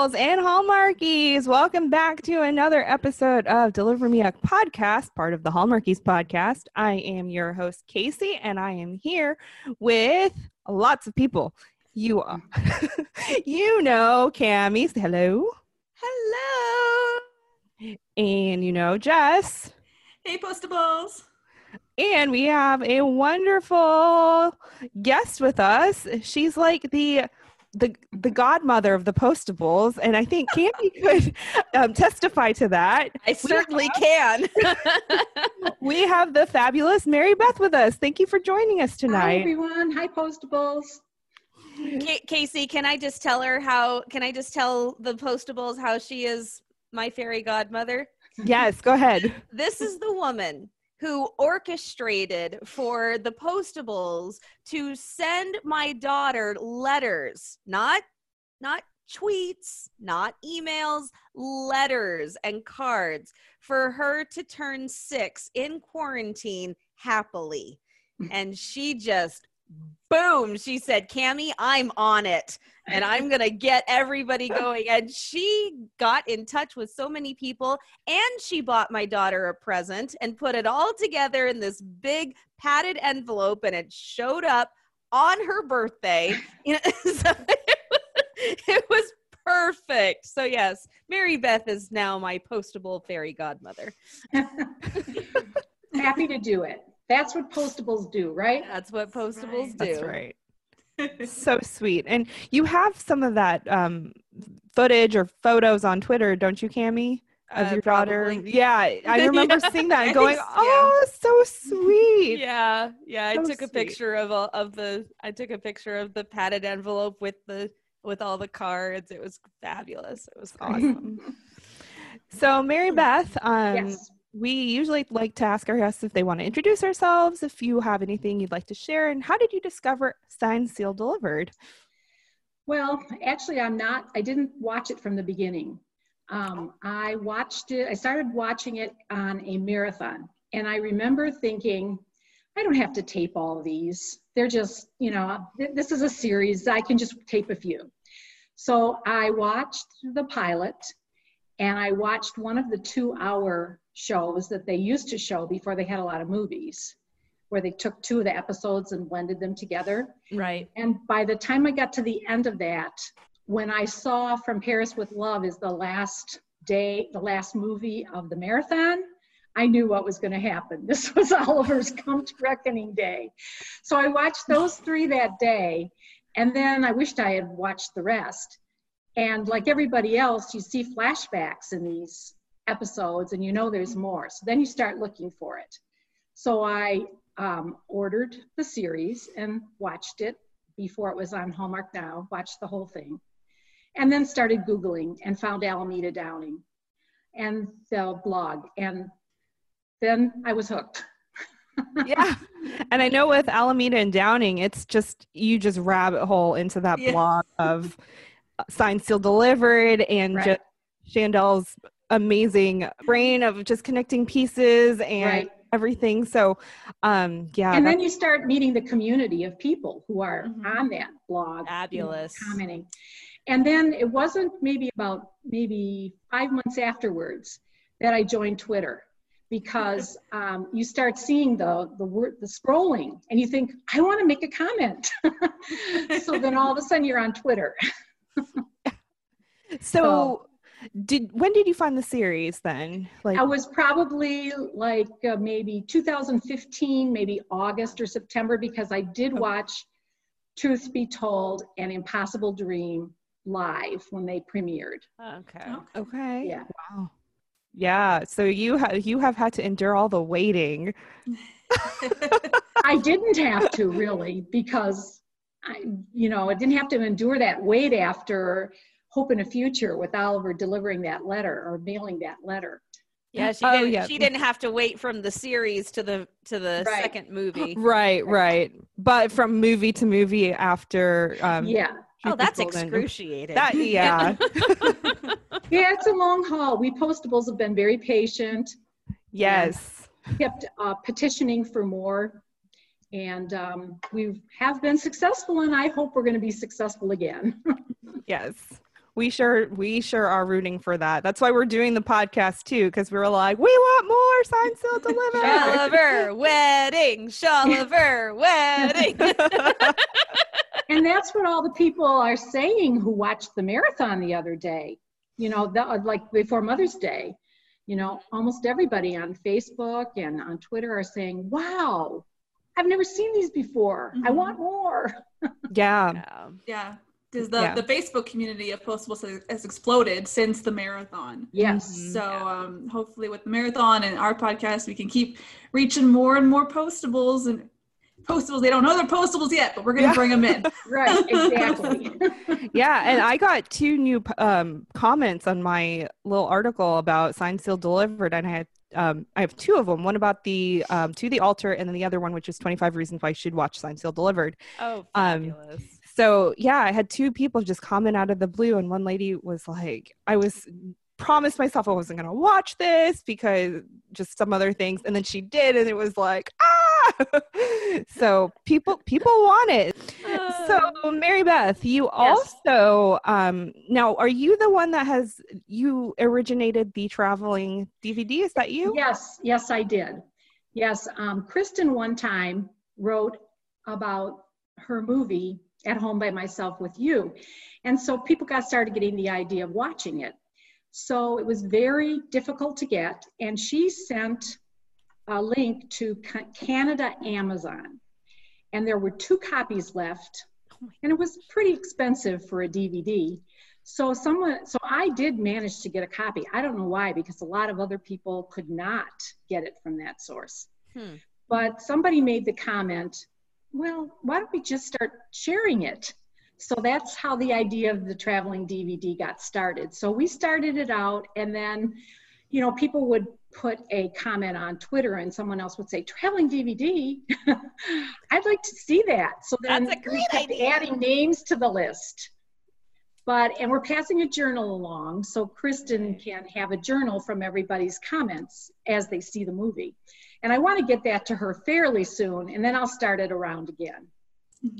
Postables and Hallmarkies. Welcome back to another episode of Deliver Me a Podcast, part of the Hallmarkies podcast. I am your host, Casey, and I am here with lots of people. You are, you know, Cami. Hello. Hello. And you know, Jess. Hey, Postables. And we have a wonderful guest with us. She's like the the the godmother of the postables and i think Candy could um, testify to that. I certainly can. we have the fabulous mary beth with us. Thank you for joining us tonight. hi everyone. Hi postables. K- casey can i just tell her how can i just tell the postables how she is my fairy godmother? Yes go ahead. This is the woman who orchestrated for the postables to send my daughter letters not not tweets not emails letters and cards for her to turn 6 in quarantine happily. And she just boom she said cami i'm on it and i'm gonna get everybody going and she got in touch with so many people and she bought my daughter a present and put it all together in this big padded envelope and it showed up on her birthday you know, so it, it was perfect so yes mary beth is now my postable fairy godmother happy to do it that's what postables do, right? That's what postables That's right. do. That's right. So sweet. And you have some of that um, footage or photos on Twitter, don't you, Cami? Of uh, your daughter. Probably. Yeah, I remember yeah. seeing that and going, "Oh, yeah. so sweet." Yeah, yeah. So I took sweet. a picture of all, of the. I took a picture of the padded envelope with the with all the cards. It was fabulous. It was awesome. so, Mary Beth, um, yes we usually like to ask our guests if they want to introduce ourselves, if you have anything you'd like to share, and how did you discover Sign Seal Delivered? Well, actually, I'm not, I didn't watch it from the beginning. Um, I watched it, I started watching it on a marathon, and I remember thinking, I don't have to tape all these. They're just, you know, th- this is a series, I can just tape a few. So I watched the pilot and I watched one of the two hour shows that they used to show before they had a lot of movies where they took two of the episodes and blended them together. Right. And by the time I got to the end of that, when I saw From Paris with Love is the last day, the last movie of the marathon, I knew what was going to happen. This was Oliver's Come to Reckoning Day. So I watched those three that day, and then I wished I had watched the rest. And like everybody else, you see flashbacks in these episodes and you know there's more. So then you start looking for it. So I um, ordered the series and watched it before it was on Hallmark Now, watched the whole thing. And then started Googling and found Alameda Downing and the blog. And then I was hooked. yeah. And I know with Alameda and Downing, it's just, you just rabbit hole into that yeah. blog of signed, sealed, delivered, and right. just Shandel's amazing brain of just connecting pieces and right. everything. So, um, yeah. And then you start meeting the community of people who are mm-hmm. on that blog, fabulous, you know, commenting. And then it wasn't maybe about maybe five months afterwards that I joined Twitter because um, you start seeing the the word the scrolling and you think I want to make a comment. so then all of a sudden you're on Twitter. so, so did when did you find the series then? Like i was probably like uh, maybe 2015 maybe august or september because i did watch truth be told and impossible dream live when they premiered. Okay. Okay. Yeah. Wow. Yeah so you have you have had to endure all the waiting. I didn't have to really because i you know i didn't have to endure that wait after hope in a future with Oliver delivering that letter or mailing that letter. Yeah, she, oh, didn't, yeah. she didn't have to wait from the series to the to the right. second movie. Right, right. But from movie to movie after um Yeah. Oh, that's excruciating. That yeah. yeah, it's a long haul. We postables have been very patient. Yes. Kept uh, petitioning for more. And um, we have been successful, and I hope we're going to be successful again. yes. We sure we sure are rooting for that. That's why we're doing the podcast too, because we were like, we want more sign still delivered. Shaliver wedding, Shaliver wedding. and that's what all the people are saying who watched the marathon the other day. You know, the, like before Mother's Day. You know, almost everybody on Facebook and on Twitter are saying, "Wow, I've never seen these before. Mm-hmm. I want more." yeah. yeah. Yeah because the, yeah. the Facebook community of postables has, has, exploded since the marathon. Yes. Mm-hmm. So yeah. um, hopefully with the marathon and our podcast, we can keep reaching more and more postables and postables. They don't know they're postables yet, but we're going to yeah. bring them in. right. Exactly. yeah. And I got two new um, comments on my little article about signed, sealed, delivered. And I had um, I have two of them. One about the um, to the altar, and then the other one, which is 25 reasons why you should watch Signed, Sealed, Delivered. Oh, um, fabulous. Um, so yeah, I had two people just comment out of the blue, and one lady was like, I was promised myself I wasn't gonna watch this because just some other things, and then she did, and it was like, ah. so people people want it. So uh. Mary Beth, you yes. also um, now are you the one that has you originated the traveling DVD? Is that you? Yes, yes, I did. Yes, um, Kristin one time wrote about her movie at home by myself with you. And so people got started getting the idea of watching it. So it was very difficult to get. And she sent a link to Canada Amazon. And there were two copies left. And it was pretty expensive for a DVD. So someone, so I did manage to get a copy. I don't know why, because a lot of other people could not get it from that source. Hmm. But somebody made the comment, well, why don't we just start sharing it? So that's how the idea of the traveling DVD got started. So we started it out, and then, you know, people would put a comment on Twitter, and someone else would say, "Traveling DVD, I'd like to see that." So then that's a great we kept idea. adding names to the list. But and we're passing a journal along, so Kristin can have a journal from everybody's comments as they see the movie. And I want to get that to her fairly soon, and then I'll start it around again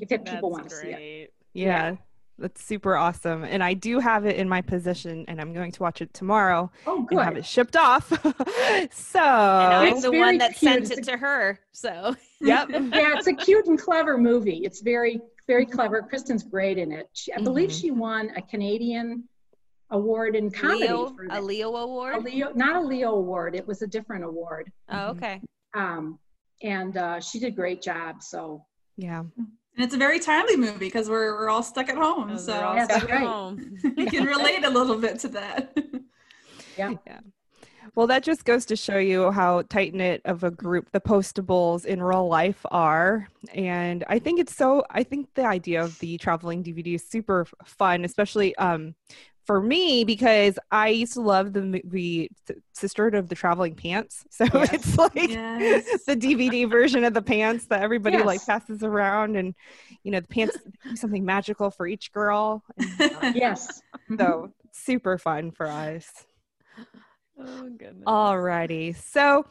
if people want to see it. Yeah. yeah. That's super awesome. And I do have it in my possession and I'm going to watch it tomorrow. Oh, good. And have it shipped off. so and I'm the one that cute. sent it to her. So Yep. yeah, it's a cute and clever movie. It's very, very clever. Kristin's great in it. She, I mm-hmm. believe she won a Canadian award in comedy. Leo, a Leo award? A Leo, not a Leo award. It was a different award. Oh, mm-hmm. okay. Um, and uh, she did a great job. So yeah. And it's a very timely movie because we're we're all stuck at home, so yeah, that's right. home. you can relate a little bit to that. yeah. Yeah. Well, that just goes to show you how tight knit of a group the Postables in real life are. And I think it's so, I think the idea of the traveling DVD is super fun, especially um, for me because I used to love the movie Sisterhood of the Traveling Pants. So yes. it's like yes. the DVD version of the pants that everybody yes. like passes around, and you know the pants something magical for each girl. And, uh, yes. So super fun for us. Oh goodness. Alrighty, so.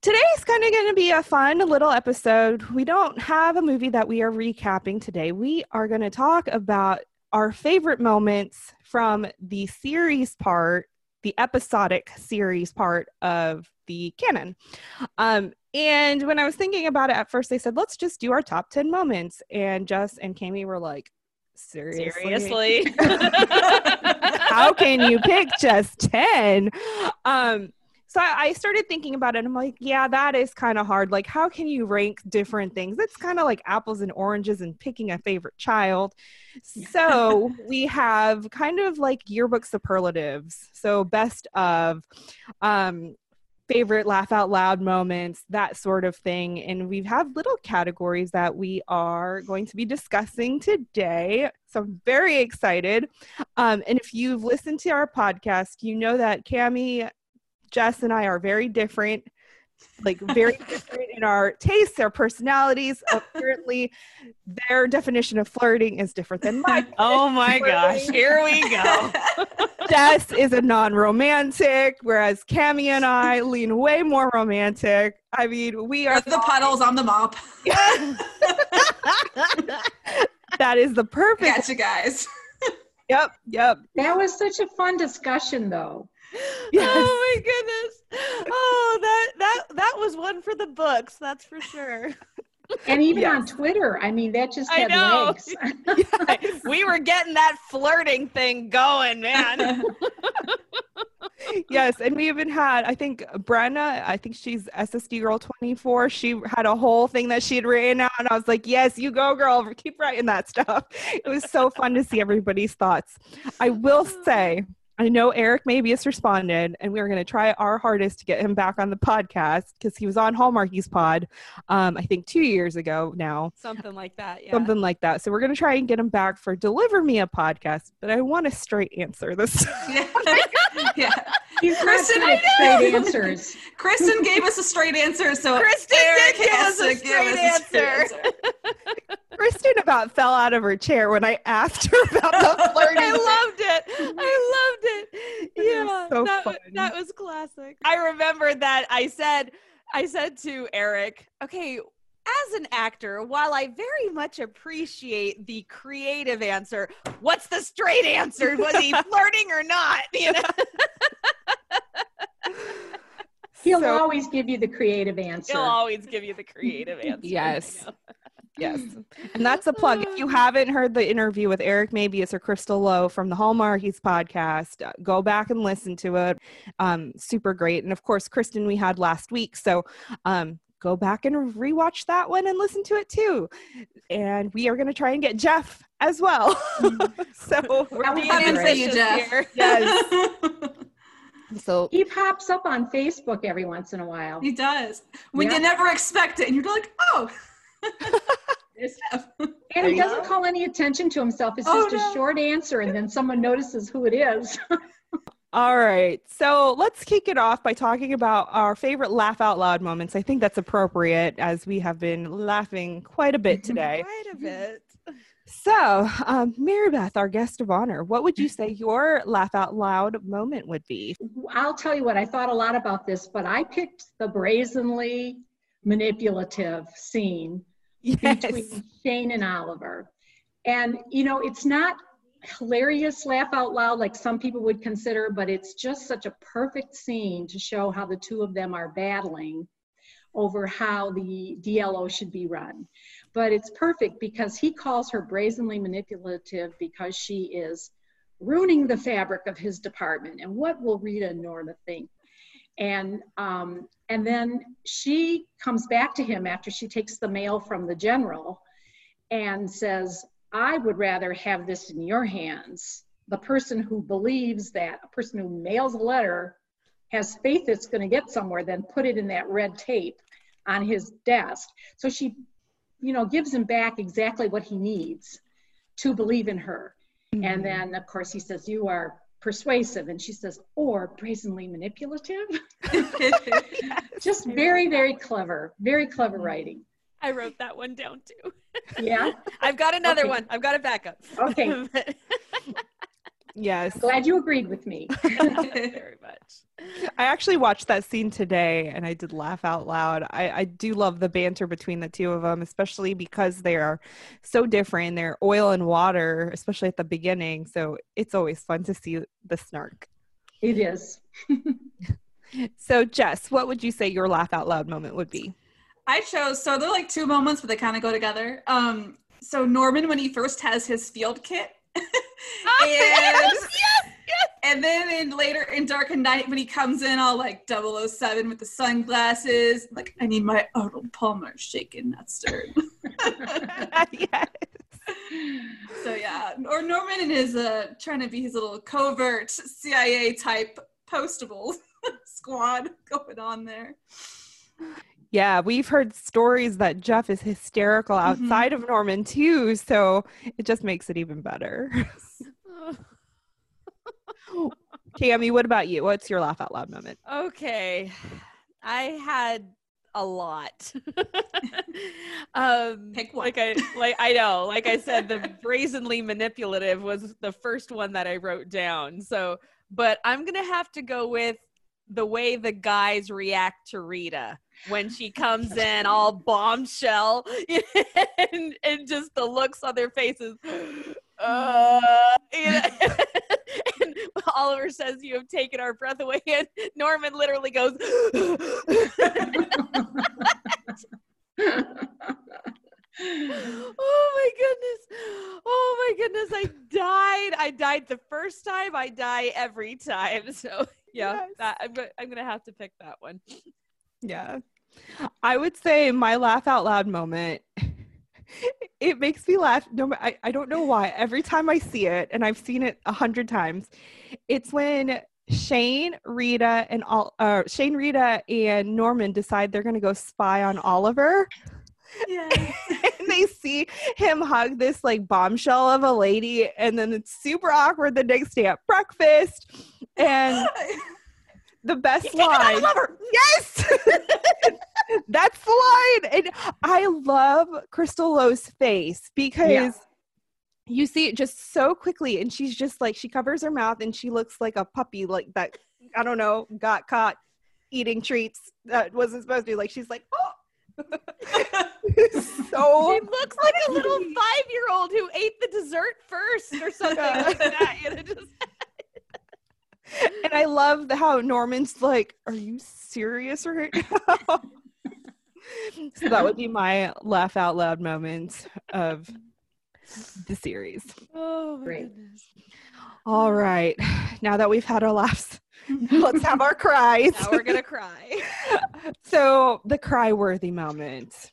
Today's kind of going to be a fun little episode. We don't have a movie that we are recapping today. We are going to talk about our favorite moments from the series part, the episodic series part of the canon. Um, and when I was thinking about it at first, they said, let's just do our top 10 moments. And Jess and Cami were like, seriously? Seriously? How can you pick just 10? Um, so I, started thinking about it. I'm like, yeah, that is kind of hard. Like, how can you rank different things? It's kind of like apples and oranges and picking a favorite child. So we have kind of like yearbook superlatives. So best of, um, favorite laugh out loud moments, that sort of thing. And we have little categories that we are going to be discussing today. So I'm very excited. Um, and if you've listened to our podcast, you know that Cami Jess and I are very different, like very different in our tastes, our personalities. Apparently, their definition of flirting is different than mine. Oh my gosh, here we go. Jess is a non-romantic, whereas Cami and I lean way more romantic. I mean, we are the puddles on the mop. that is the perfect. Gotcha, guys. Yep, yep. That was such a fun discussion, though. Yes. Oh my goodness. Oh, that that that was one for the books, that's for sure. And even on Twitter, I mean, that just I had know. legs. we were getting that flirting thing going, man. yes, and we even had, I think Brenna, I think she's SSD Girl 24. She had a whole thing that she had written out, and I was like, yes, you go, girl. Keep writing that stuff. It was so fun to see everybody's thoughts. I will oh. say, I know Eric Mabius responded, and we are going to try our hardest to get him back on the podcast because he was on Hallmarkies Pod, um, I think two years ago now. Something like that, yeah. Something like that. So we're going to try and get him back for Deliver Me a podcast, but I want a straight answer this yeah. yeah. Not Kristin, straight answers. Kristin gave us a straight answer, so Kristin Eric did give us a straight us a straight answer. Kristin about fell out of her chair when I asked her about the flirting. I loved it. I loved it. It was Yeah, so that, fun. that was classic. I remember that I said, I said to Eric, okay, as an actor, while I very much appreciate the creative answer, what's the straight answer? Was he flirting or not? You know, He'll So- always give you the creative answer. he'll always give you the creative answer. Yes. Yes. And that's a plug. If you haven't heard the interview with Eric Mabius or Crystal Lowe from the Hallmarkies podcast, uh, go back and listen to it. Um, super great. And of course, Kristin, we had last week. So um, go back and rewatch that one and listen to it too. And we are going to try and get Geoff as well. so, We're That would Haven't seen you, Geoff. here. yes. So, He pops up on Facebook every once in a while. he does. When Yeah. you never expect it, and you're like, oh, there's Geoff. And he doesn't call any attention to himself. It's Oh, just no. a short answer, and then someone notices who it is. All right. So let's kick it off by talking about our favorite laugh out loud moments. I think that's appropriate as we have been laughing quite a bit today. Quite a bit. So, um, Mary Beth, our guest of honor, what would you say your laugh out loud moment would be? I'll tell you what, I thought a lot about this, but I picked the brazenly manipulative scene Yes. between Shane and Oliver. And, you know, it's not hilarious laugh out loud like some people would consider, but it's just such a perfect scene to show how the two of them are battling over how the DLO should be run. But it's perfect because he calls her brazenly manipulative because she is ruining the fabric of his department. And what will Rita Norma think? And um, and then she comes back to him after she takes the mail from the general and says, I would rather have this in your hands. The person who believes that a person who mails a letter has faith it's going to get somewhere, then put it in that red tape on his desk. So she, you know, gives him back exactly what he needs to believe in her. And then, of course, he says, You are persuasive. And she says, Or brazenly manipulative. Just very, very clever, very clever mm-hmm. writing. I wrote that one down too. Yeah. I've got another Okay. one. I've got a backup. Okay. yes. Glad you agreed with me. Very much. I actually watched that scene today and I did laugh out loud. I, I do love the banter between the two of them, especially because they are so different. They're oil and water, especially at the beginning. So it's always fun to see the snark. It is. So, Jess, what would you say your laugh out loud moment would be? I chose so they're like two moments, but they kind of go together. Um, so Norman when he first has his field kit, and, and then in later in Dark and Night when he comes in all like 007 with the sunglasses, like I need my Arnold Palmer shaken, not stirred. yes. so yeah, or Norman and his uh trying to be his little covert CIA type postable squad going on there. Yeah, we've heard stories that Geoff is hysterical Mm-hmm. outside of Norman too, so it just makes it even better. Tammy, what about you? What's your laugh out loud moment? Okay. I had a lot. um Pick one. like I like I know, like I said the brazenly manipulative was the first one that I wrote down. So, but I'm going to have to go with the way the guys react to Rita when she comes in all bombshell and, and just the looks on their faces. uh, and, and Oliver says, You have taken our breath away. And Norman literally goes, Oh my goodness. Oh my goodness. I died. I died the first time. I die every time. So, yeah, Yes. that, I'm, I'm going to have to pick that one. Yeah. I would say my laugh out loud moment. It makes me laugh. No, I, I don't know why. Every time I see it, and I've seen it a hundred times, it's when Shane, Rita, and all uh, Shane, Rita, and Norman decide they're gonna go spy on Oliver. Yeah. and they see him hug this like bombshell of a lady, and then it's super awkward the next day at breakfast. And the best line. Yes, that's the line. And I love Crystal Lowe's face because Yeah. you see it just so quickly, and she's just like she covers her mouth and she looks like a puppy, like that. I don't know, got caught eating treats that wasn't supposed to. Like she's like, oh. so She looks like a little five year old who ate the dessert first or something like that. You know, just- and I love the, how Norman's like, "Are you serious right now?" so that would be my laugh out loud moment of the series. oh, Great. goodness. All right, now that we've had our laughs, let's have our cries. Now we're going to cry. so the cry worthy moment.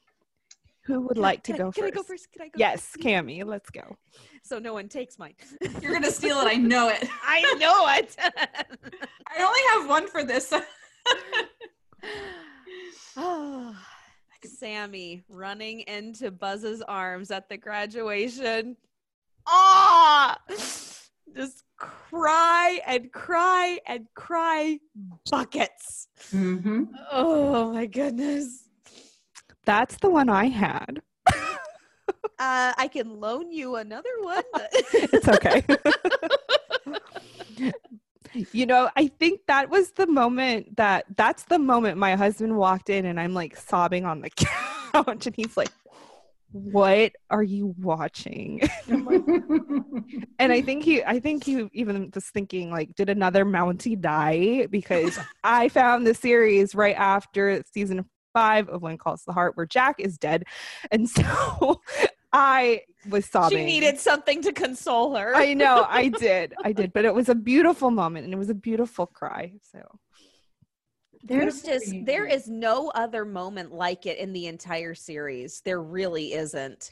Who would like to Can I- go can first? I go first? Can I go Yes, first? Cami, let's go. So no one takes mine. You're gonna steal it. I know it. I know it. I only have one for this. oh, Sammy running into Buzz's arms at the graduation. Ah, just cry and cry and cry buckets. hmm Oh my goodness. That's the one I had. Uh, I can loan you another one. it's okay. you know, I think that was the moment that that's the moment my husband walked in and I'm like sobbing on the couch and he's like, What are you watching? and I think he I think he even was thinking like, did another Mountie die? Because I found the series right after season five of When Calls the Heart where Jack is dead. And so I was sobbing. she needed something to console her. I know, I did. I did. But it was a beautiful moment and it was a beautiful cry. So There's just there is no other moment like it in the entire series. There really isn't.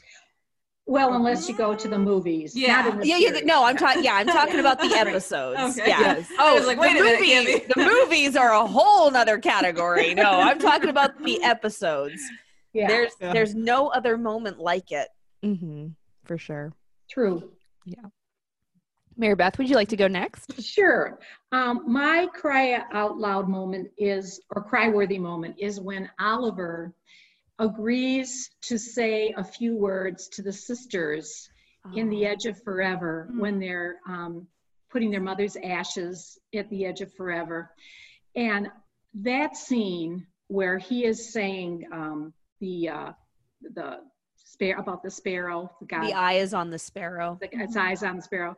Well, unless you go to the movies. Yeah. The Yeah, yeah. No, I'm talking. Yeah, I'm talking about the episodes. Okay. Yeah. Yes. Oh, I was like, wait the a minute, movies. Cami. the movies are a whole nother category. No, I'm talking about the episodes. Yeah, There's Yeah. there's no other moment like it. hmm for sure. true. Yeah. Mary Beth, would you like to go next? Sure. Um, my cry out loud moment is, or cry worthy moment, is when Oliver agrees to say a few words to the sisters in the edge of forever Mm. when they're um, putting their mother's ashes at the edge of forever. And that scene where he is saying um, the uh, the spare about the sparrow, the guy, The eye is on the sparrow. the, its eyes on the sparrow.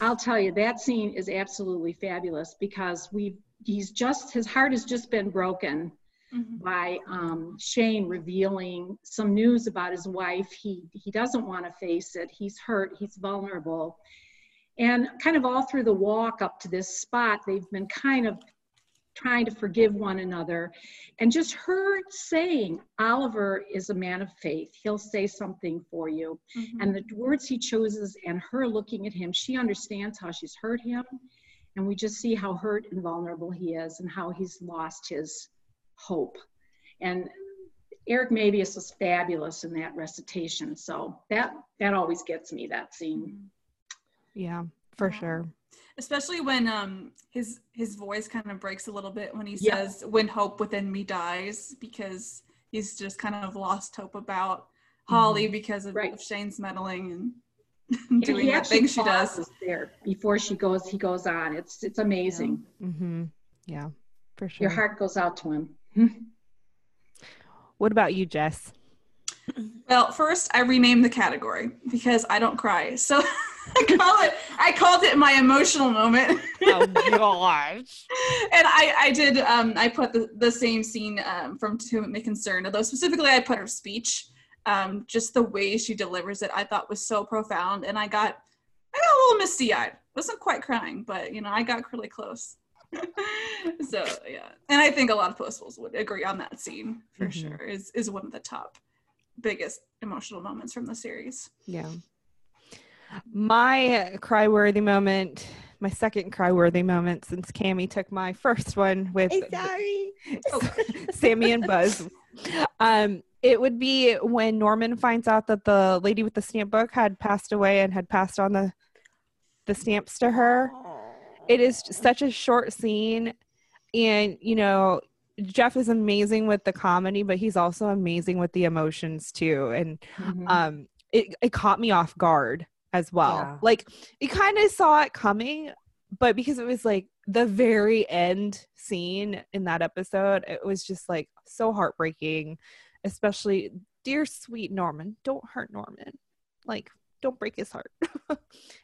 I'll tell you that scene is absolutely fabulous because we he's just his heart has just been broken Mhm. by um, Shane revealing some news about his wife. He he doesn't want to face it. He's hurt. He's vulnerable, and kind of all through the walk up to this spot, they've been kind of trying to forgive one another, and just her saying, "Oliver is a man of faith. He'll say something for you." Mhm. and the words he chooses and her looking at him she understands how she's hurt him and we just see how hurt and vulnerable he is and how he's lost his hope and eric mabius was fabulous in that recitation so that that always gets me that scene Yeah, for Wow. sure. especially when um his his voice kind of breaks a little bit when he Yeah. says when hope within me dies because he's just kind of lost hope about holly because of, Right. of shane's meddling and And doing he the actually she does there before she goes he goes on it's it's amazing hmm Yeah, for sure. your heart goes out to him What about you, Jess? Well, first I renamed the category because I don't cry. So I call it I called it my emotional moment. oh gosh. and I, I did um, I put the, the same scene um, from To Whom It Concern, although specifically I put her speech. Um, just the way she delivers it, I thought was so profound, and I got I got a little misty eyed. Wasn't quite crying, but you know I got really close. So yeah, and I think a lot of postables would agree on that scene for Mhm. sure. Is is one of the top biggest emotional moments from the series. Yeah. My cry worthy moment, my second cry worthy moment since Cami took my first one with sorry. Sammy and Buzz. Um, it would be when Norman finds out that the lady with the stamp book had passed away and had passed on the the stamps to her. It is such a short scene, and you know Geoff is amazing with the comedy, but he's also amazing with the emotions too. And Mhm. um, it it caught me off guard as well. Yeah. Like you kind of saw it coming, but because it was like the very end scene in that episode, it was just like so heartbreaking. Especially, dear sweet Norman, don't hurt Norman. Like, don't break his heart.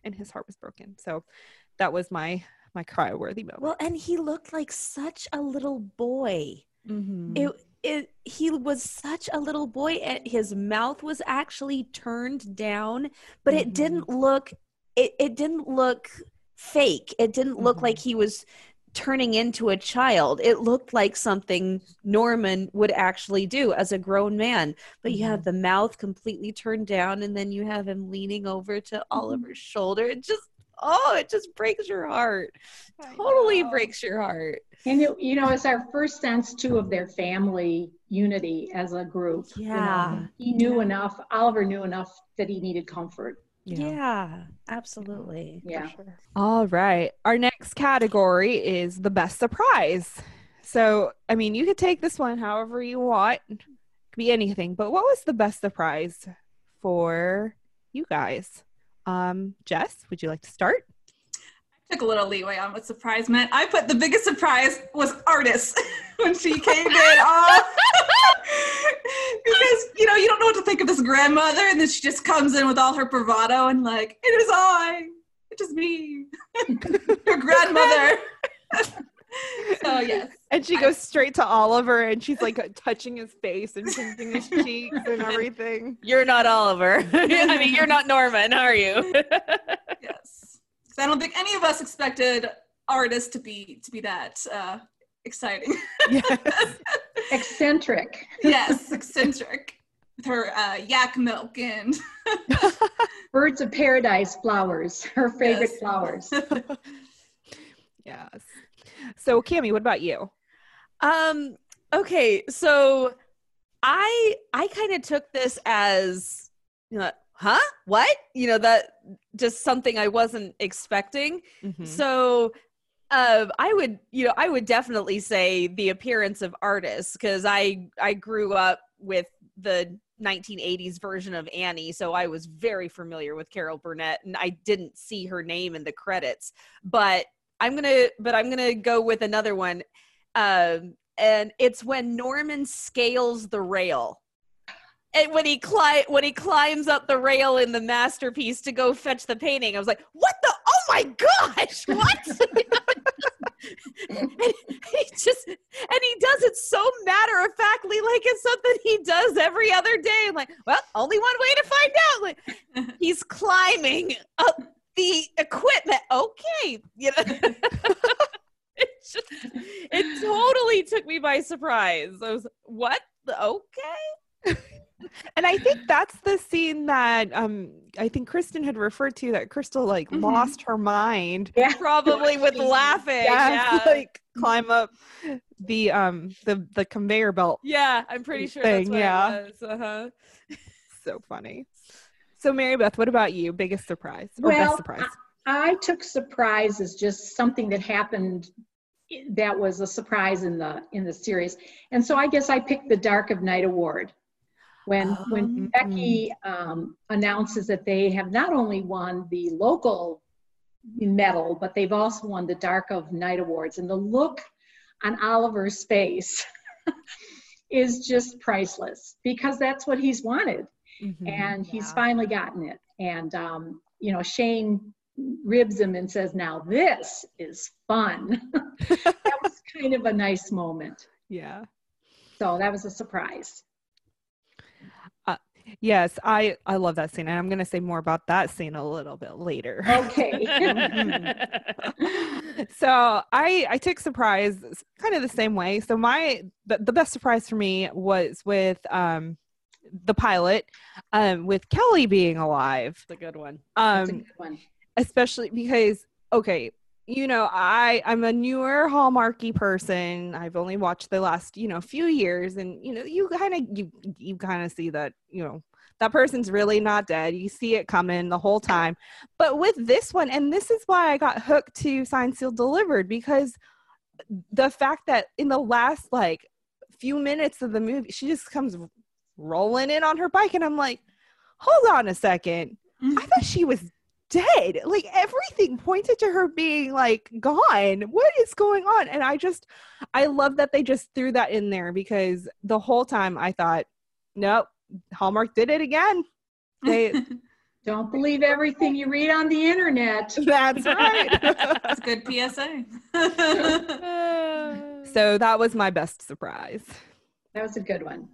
and his heart was broken. So that was my my cry worthy moment. Well, and he looked like such a little boy. Mhm. It it he was such a little boy and his mouth was actually turned down, but it didn't look it, it didn't look fake. It didn't look Mhm. like he was turning into a child. It looked like something Norman would actually do as a grown man. But you have the mouth completely turned down and then you have him leaning over to Oliver's shoulder. It just oh, it just breaks your heart. Totally breaks your heart. And you, you know, it's our first sense too of their family unity as a group. you know. Yeah. he knew enough. Oliver knew enough that he needed comfort. Yeah, absolutely. Yeah. All right. Our next category is the best surprise. So, I mean, you could take this one however you want. It could be anything. But what was the best surprise for you guys? Um, Jess, would you like to start? I took a little leeway on what surprise meant. I put the biggest surprise was artist when she came in. Oh. because you know you don't know what to think of this grandmother, and then she just comes in with all her bravado and like, it is I, it is just me, your grandmother. so yes, And she goes straight to Oliver and she's like touching his face and pinching his cheeks and everything. You're not Oliver. I mean, you're not Norman, are you? yes. 'Cause I don't think any of us expected artist to be to be that uh, exciting. Yes. Eccentric. yes, eccentric with her uh, yak milk and Birds of paradise flowers, her favorite Yes. flowers. yes. So, Cami, what about you? um. Okay, so I I kind of took this as you know, huh? What? You know that just something I wasn't expecting. Mhm. So uh, I would, you know, I would definitely say the appearance of artists because I I grew up with the 1980s version of Annie, so I was very familiar with Carol Burnett, and I didn't see her name in the credits. But I'm gonna, but I'm gonna go with another one, um, and it's when Norman scales the rail. And when he cli- when he climbs up the rail in the masterpiece to go fetch the painting, I was like, "What the? Oh my gosh! What?" and he just and he does it so matter of factly, like it's something he does every other day. I'm like, well, only one way to find out. Like he's climbing up the equipment. Okay, you know. it just it totally took me by surprise. I was what? Okay? And I think that's the scene that um I think Kristin had referred to that Crystal like Mhm. lost her mind. Yeah. Probably with laughing. Yeah, Yeah. like climb up the um the the conveyor belt. Yeah, I'm pretty sure thing, that's what yeah. it was. Uh-huh. So funny. So Mary Beth, what about you? Biggest surprise or Well, best surprise? I took surprise as just something that happened that was a surprise in the in the series. And so I guess I picked the Dark of Night Award. When when Um, Becky um, announces that they have not only won the local medal, but they've also won the Dark of Night Awards. And the look on Oliver's face is just priceless because that's what he's wanted. Mhm. And he's Yeah. finally gotten it. And, um, you know, Shane ribs him and says, Now this is fun. that was kind of a nice moment. yeah. So that was a surprise. Yes, I I love that scene, and I'm going to say more about that scene a little bit later. Okay. so I I took surprise kind of the same way. So my the, the best surprise for me was with um the pilot um with Kelly being alive. It's a good one. That's a Um good one. especially because okay you know i i'm a newer hallmarky person i've only watched the last you know few years and you know you kind of you you kind of see that you know that person's really not dead you see it coming the whole time but with this one and this is why i got hooked to sign sealed delivered because the fact that in the last like few minutes of the movie she just comes rolling in on her bike and i'm like hold on a second I mm-hmm. thought she was dead. Like everything pointed to her being like gone. What is going on? And I just, I love that they just threw that in there because the whole time I thought, nope, Hallmark did it again. They, Don't believe everything you read on the internet. that's right. That's good PSA. so that was my best surprise. That was a good one.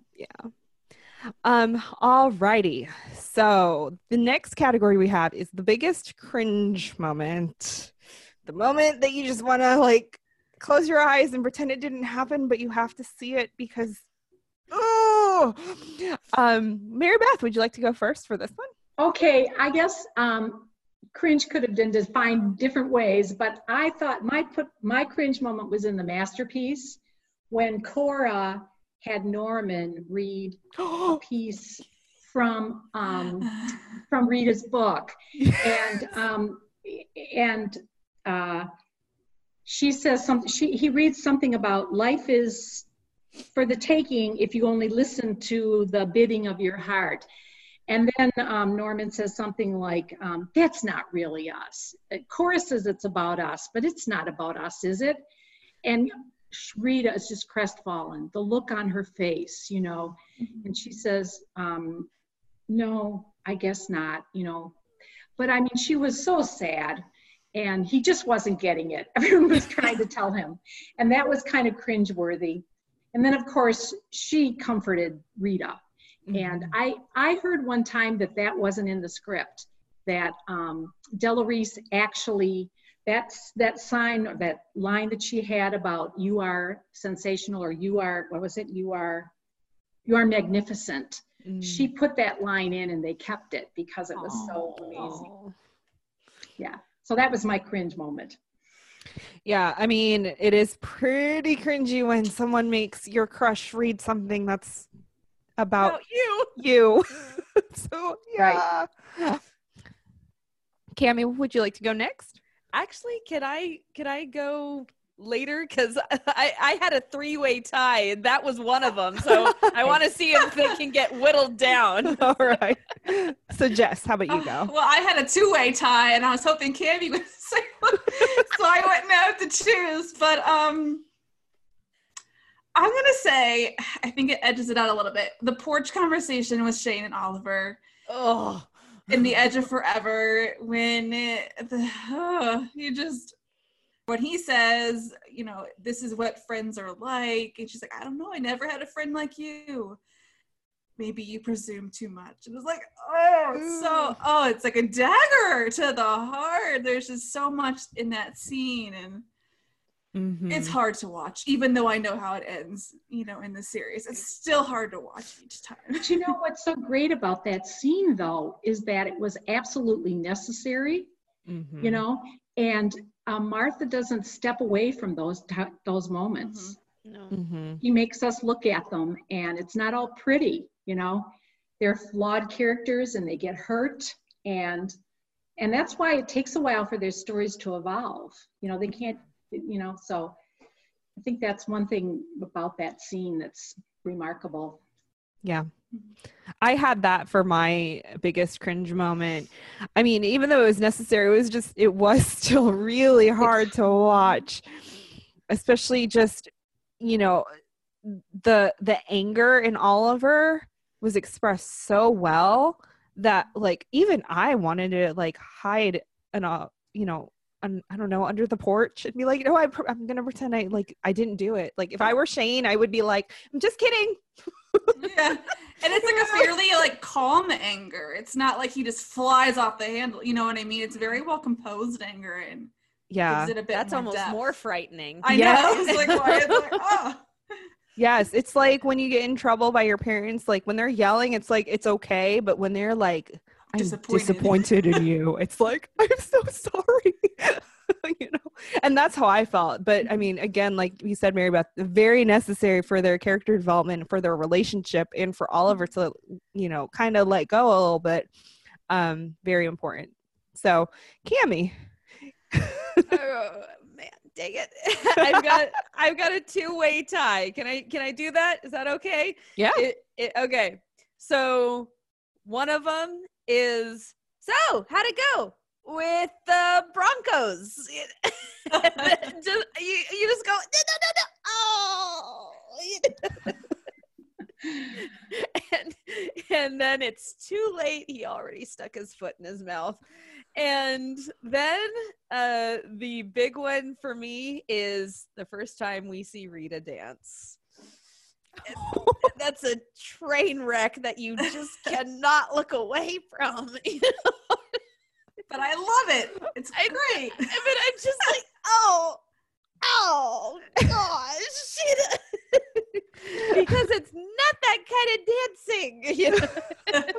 Um, alrighty. So the next category we have is the biggest cringe moment. The moment that you just want to like close your eyes and pretend it didn't happen, but you have to see it because oh um Mary Beth, would you like to go first for this one? Okay, I guess um, cringe could have been defined different ways, but I thought my put my cringe moment was in the masterpiece when Cora had Norman read a piece from um, from Rita's book, and um, and uh, she says something. She he reads something about life is for the taking if you only listen to the bidding of your heart. And then um, Norman says something like, um, "That's not really us." Cora says it's about us, but it's not about us, is it? And Rita is just crestfallen. The look on her face, you know, and she says, um, "No, I guess not," you know. But I mean, she was so sad, and he just wasn't getting it. Everyone was trying to tell him, and that was kind of cringeworthy. And then, of course, she comforted Rita and I, I heard one time that that wasn't in the script, that um, Delarice actually, that's that sign or that line that she had about you are sensational or you are, what was it? You are, you are magnificent. Mm. She put that line in and they kept it because it was so amazing. Yeah. So that was my cringe moment. Yeah, I mean, it is pretty cringy when someone makes your crush read something that's about About you. you. so yeah. Cami, would you like to go next? Actually, can I can I go later? Because I, I had a three way tie and that was one of them. So I want to see if they can get whittled down. All right. So Jess, how about you go? well, I had a two-way tie, and I was hoping Cami would say, so I wouldn't have to choose. But um, I'm gonna say I think it edges it out a little bit. The porch conversation with Shane and Oliver Oh, in the Edge of Forever when it, the, uh, you just when he says, you know, this is what friends are like, and she's like, I don't know, I never had a friend like you. Maybe you presume too much. It was like, oh, it's so oh, it's like a dagger to the heart. There's just so much in that scene, and Mhm. it's hard to watch, even though I know how it ends. You know, in the series, it's still hard to watch each time. But you know what's so great about that scene, though, is that it was absolutely necessary. Mhm. you know and um, martha doesn't step away from those ti those moments no. Mhm. he makes us look at them and it's not all pretty you know they're flawed characters and they get hurt and and that's why it takes a while for their stories to evolve you know they can't you know so i think that's one thing about that scene that's remarkable Yeah. Mm-hmm. I had that for my biggest cringe moment. I mean, even though it was necessary, it was just, it was still really hard to watch, especially just, you know, the the anger in Oliver was expressed so well that like even I wanted to like hide in a uh, you know un, I don't know under the porch and be like no I pr- I'm gonna pretend I like I didn't do it like if I were Shane I would be like I'm just kidding yeah. And it's like a fairly like calm anger. It's not like he just flies off the handle. You know what I mean? It's very well composed anger and yeah it a bit That's more almost depth. more frightening. I Yeah. know. It's like, why? Like, oh. yes it's like when you get in trouble by your parents like when they're yelling it's like it's okay but when they're like I'm Disappointed. disappointed, in you it's like I'm so sorry you know and that's how I felt but I mean again like you said Mary Beth very necessary for their character development for their relationship and for Oliver to you know kind of let go a little bit um very important so Cami oh man, dang it! I've got I've got a two way tie. Can I can I do that? Is that okay? yeah It, it, okay. So one of them is so how'd it go with the Broncos? just, you, you just go no no no no oh. and and then it's too late. He already stuck his foot in his mouth. And then uh, the big one for me is the first time we see Rita dance. That's a train wreck that you just cannot look away from. you know? But I love it. It's I- great. I mean, I'm just like, oh, oh, gosh, because it's not that kind of dancing. You know?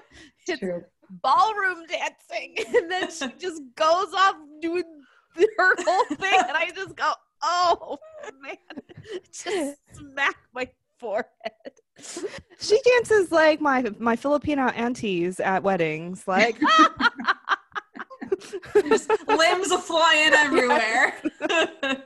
It's True. ballroom dancing, and then she just goes off doing her whole thing, and I just go, "Oh man!" Just smack my forehead. she dances like my my Filipino aunties at weddings like limbs are flying everywhere.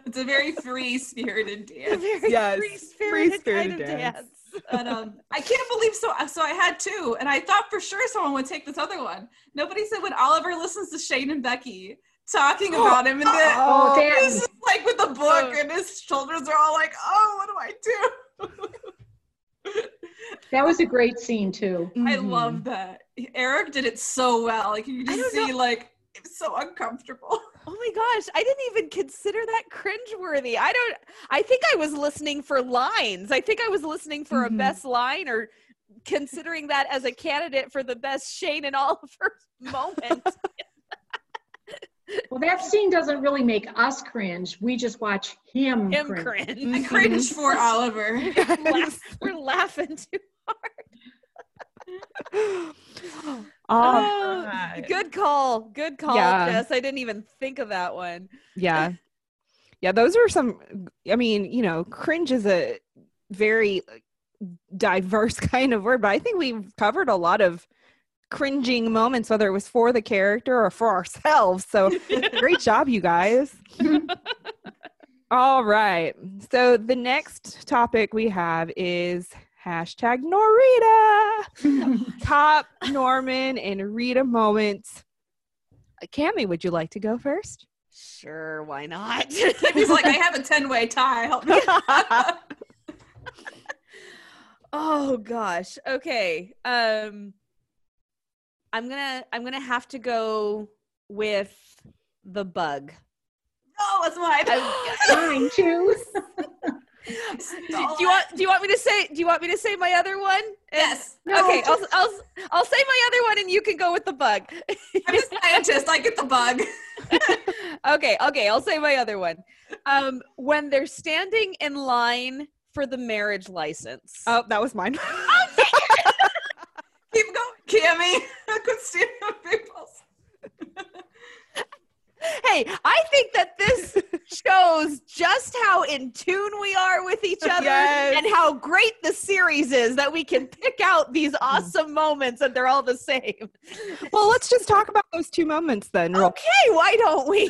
it's a very free spirited A dance. very Yes, free-spirited, free-spirited kind of dance. dance. But um, I can't believe so. So I had two, and I thought for sure someone would take this other one. Nobody said when Oliver listens to Shane and Becky talking about him, and then Oh, Oh, he's just like with the book, and his shoulders are all like, "Oh, what do I do?" That was a great scene too. I Mhm. love that. Eric did it so well. Like you just don't see, like it was so uncomfortable. Oh my gosh, I didn't even consider that cringeworthy. I don't I think I was listening for lines. I think I was listening for Mhm. a best line or considering that as a candidate for the best Shane and Oliver moment. Well, that scene doesn't really make us cringe. We just watch him, Him cringe. cringe. I cringe for Oliver. Laugh- We're laughing too. hard. Oh, um, right. Good call. Good call, Yeah. Jess. I didn't even think of that one. Yeah. Yeah, those are some I mean, you know, cringe is a very diverse kind of word, but I think we've covered a lot of cringing moments whether it was for the character or for ourselves. So, great job you guys. All right. So, the next topic we have is hashtag Norita. Top Norman and Rita moments. Cami, would you like to go first? Sure, why not? He's like, I have a ten-way tie. Help me. oh gosh. Okay. Um I'm going to I'm going to have to go with the bug. oh, that's mine. I- Mine too. do, do you want do you want me to say do you want me to say my other one? Yes. No, okay, I'll, I'll I'll say my other one and you can go with the bug. I'm a scientist. I get the bug. okay, okay, I'll say my other one. Um when they're standing in line for the marriage license. Oh, that was mine. Keep going, Cami. I could stand on people's. Hey, I think that this shows just how in tune we are with each other Yes. and how great the series is that we can pick out these awesome moments and they're all the same. well, let's just talk about those two moments then. Okay, why don't we?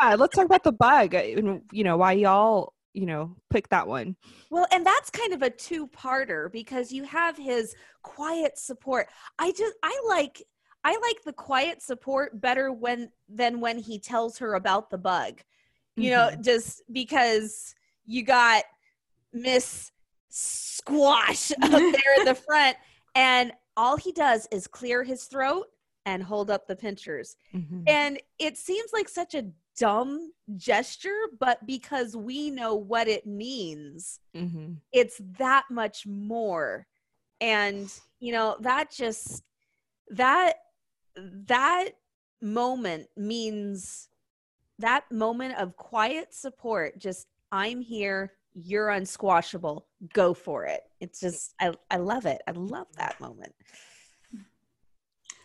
yeah, let's talk about the bug. and, You know why y'all, you know, pick that one. Well, and that's kind of a two-parter because you have his quiet support. I just I like I like the quiet support better when than when he tells her about the bug. You know, just because you got Miss squash up there in the front. And all he does is clear his throat and hold up the pinchers. Mhm. And it seems like such a dumb gesture, but because we know what it means, Mhm. it's that much more. And, you know, that just, that, that moment means that moment of quiet support, just, I'm here, you're unsquashable, go for it. It's just, I, I love it. I love that moment.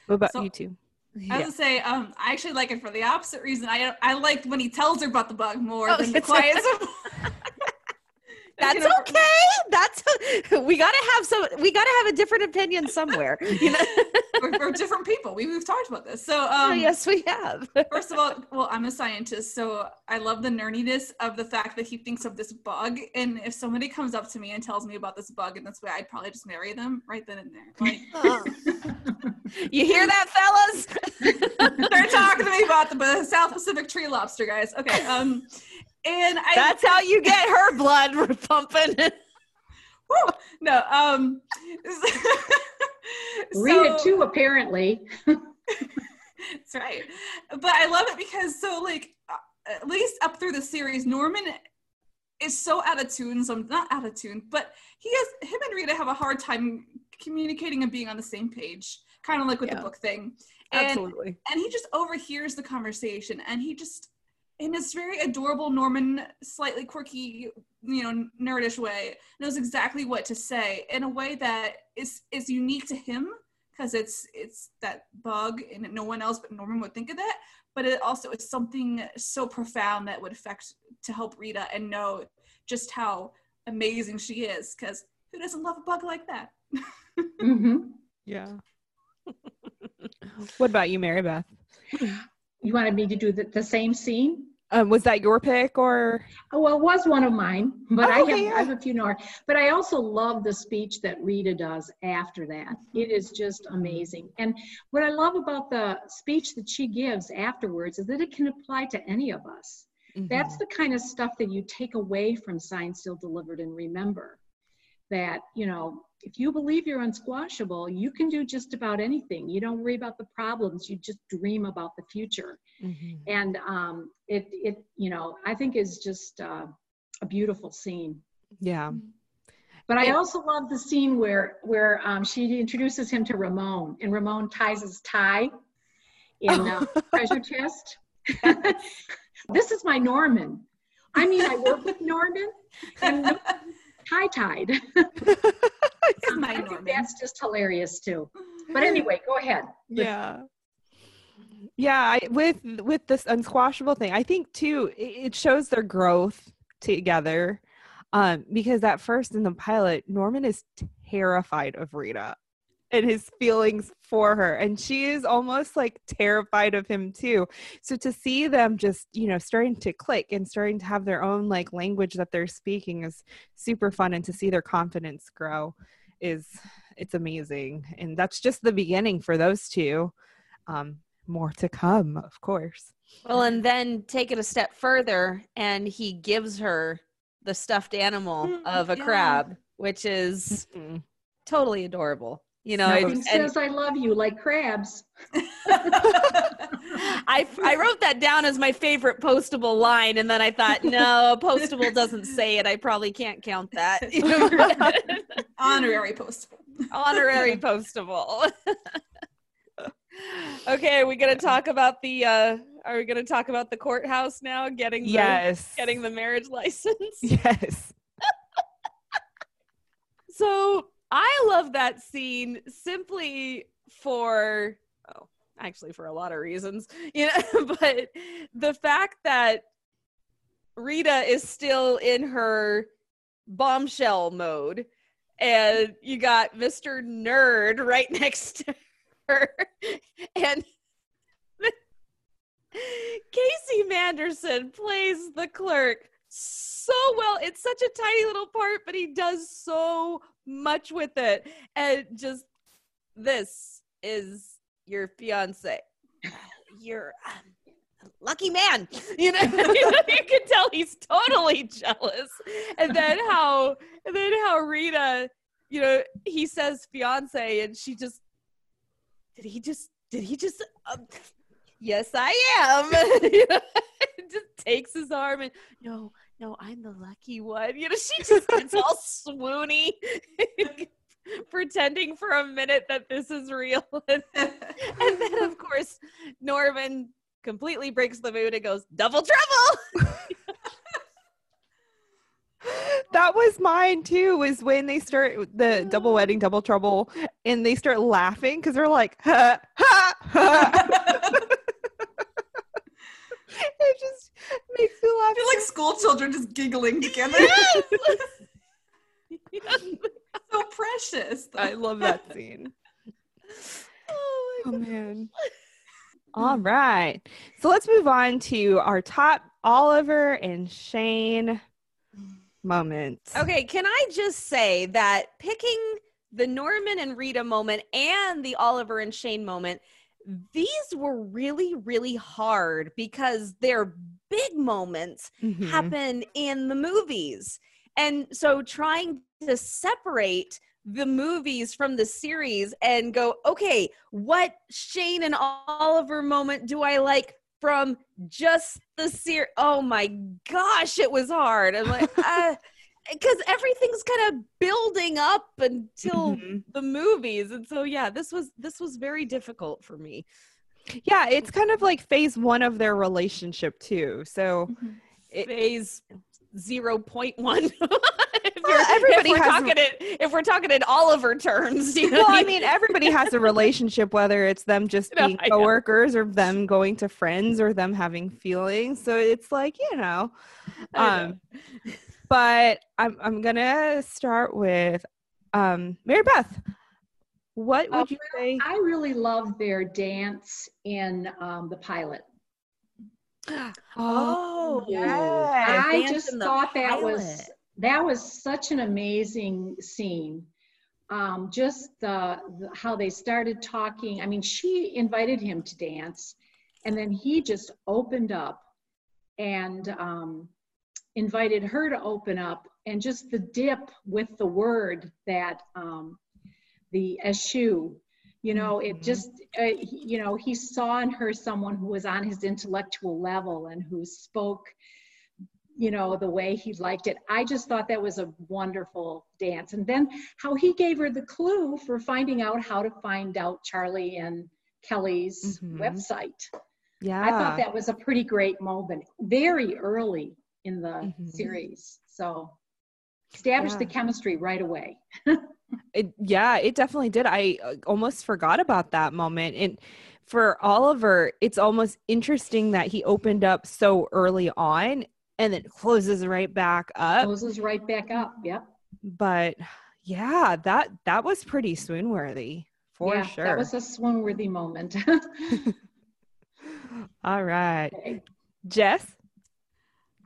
What about So- you two? I was gonna say, um, I actually like it for the opposite reason. I I liked when he tells her about the bug more Oh, than the quiet. That's You know, okay. That's we gotta have some. We gotta have a different opinion somewhere. You know. We're, we're different people. We, we've talked about this. So, Oh, um, yes, we have. first of all, well, I'm a scientist, so I love the nerdiness of the fact that he thinks of this bug. And if somebody comes up to me and tells me about this bug in this way, I'd probably just marry them right then and there. Like, you hear that, fellas? they're talking to me about the South Pacific tree lobster, guys. Okay. Um, and I That's how you get her blood pumping. Woo! no. Um, Rita too, apparently. That's right. But I love it because so like uh, at least up through the series, Norman is so out of tune. So I'm not out of tune, but he has him and Rita have a hard time communicating and being on the same page, kind of like with Yeah. the book thing. And Absolutely. and he just overhears the conversation and he just in this very adorable norman slightly quirky you know nerdish way knows exactly what to say in a way that is is unique to him because it's it's that bug and no one else but norman would think of that but it also is something so profound that would affect to help rita and know just how amazing she is because who doesn't love a bug like that hmm Yeah. what about you, Mary Beth? You wanted me to do the, the same scene? Um, was that your pick or? Oh, well, it was one of mine, but Oh, I, have, yeah. I have a few more. But I also love the speech that Rita does after that. It is just amazing. And what I love about the speech that she gives afterwards is that it can apply to any of us. That's the kind of stuff that you take away from Signed, Sealed, Delivered and remember that, you know, if you believe you're unsquashable, you can do just about anything. You don't worry about the problems, you just dream about the future. Mhm. And um, it, it, you know, I think is just uh, a beautiful scene. Yeah. But I also love the scene where where um, she introduces him to Ramon, and Ramon ties his tie in uh, treasure chest. this is my Norman. I mean, I work with Norman, and tie tied. I think that's just hilarious too. But anyway, go ahead. yeah. Yeah I, with with this unsquashable thing i think too it, it shows their growth together um because at first in the pilot norman is terrified of rita and his feelings for her and she is almost like terrified of him too. So to see them just you know starting to click and starting to have their own like language that they're speaking is super fun and to see their confidence grow is it's amazing and that's just the beginning for those two um more to come of course Well, and then take it a step further, and he gives her the stuffed animal Mm, of a yeah. crab, which is Mhm. totally adorable. You know, Nothing it's- and says I love you like crabs. I I wrote that down as my favorite postable line, and then I thought, no, postable doesn't say it. I probably can't count that. Honorary postable Honorary postable. okay, are we gonna talk about the? uh Are we gonna talk about the courthouse now? Getting the, yes getting the marriage license. yes So I love that scene simply for oh, actually for a lot of reasons. You know, but the fact that Rita is still in her bombshell mode and you got Mr. Nerd right next to her and Casey Manderson plays the clerk so well. It's such a tiny little part, but he does so much with it. And just this is your fiance. You're lucky man you know you can tell he's totally jealous and then how and then how rita you know he says fiance and she just did he just did he just um, yes i am you know, just takes his arm and no no i'm the lucky one. You know she just gets all swoony pretending for a minute that this is real. And, then of course norman completely breaks the mood and goes double trouble! That was mine too was when they start the double oh. wedding double trouble and they start laughing because they're like ha ha ha it just makes me laugh I feel like school children just giggling together. Yes! so precious. i love that scene oh, oh man all right so let's move on to our top oliver and shane moments Okay, can I just say that picking the Norman and Rita moment and the Oliver and Shane moment, these were really, really hard because they're big moments Mhm. happen in the movies. And so trying to separate the movies from the series and go, okay, what Shane and Oliver moment do I like from just the series? Oh my gosh, it was hard. I'm like, uh, because everything's kind of building up until Mhm. the movies. And so yeah, this was this was very difficult for me. yeah it's kind of like phase one of their relationship too so It- Phase zero point one. if, Well, everybody if we're has- talking it if we're talking in Oliver terms, you know. well, I mean, everybody has a relationship, whether it's them just No, being I know. coworkers or them going to friends or them having feelings. So it's like, you know. I know. Um, but I'm I'm gonna start with um Mary Beth. What would Uh, you say? I really love their dance in um, the pilot. Oh, yes. I just thought that was that was such an amazing scene. Um, just the, the how they started talking. I mean, she invited him to dance, and then he just opened up and um, invited her to open up, and just the dip with the word that um, the eschew. You know, it Mhm. just, uh, he- you know, he saw in her someone who was on his intellectual level and who spoke you know, the way he liked it. I just thought that was a wonderful dance. And then how he gave her the clue for finding out how to find out Charlie and Kelly's Mhm. website. Yeah. I thought that was a pretty great moment, very early in the Mhm. series. So established Yeah. the chemistry right away. It, yeah, it definitely did. I uh, almost forgot about that moment. And for Oliver, it's almost interesting that he opened up so early on and then closes right back up. Closes right back up. Yep. But yeah, that that was pretty swoon worthy for yeah, sure. That was a swoon worthy moment. All right. Okay. Jess?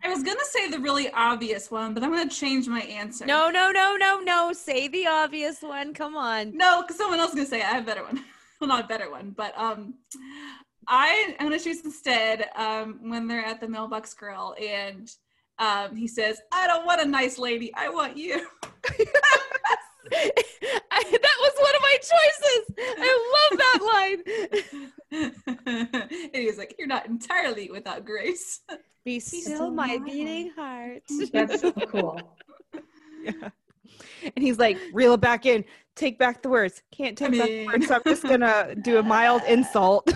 I was gonna say the really obvious one, but I'm gonna change my answer. No, no, no, no, no. Say the obvious one. Come on. no, because someone else is gonna say it. I have a better one. well, not a better one, but um, I am gonna choose instead um when they're at the mailbox grill and um he says, "I don't want a nice lady. I want you." That was one of my choices. I love that line. and he's like, "You're not entirely without grace." Be still my my beating heart. That's so cool. Yeah. And he's like, reel it back in, take back the words. Can't take I back the words, so I'm just gonna do a mild insult.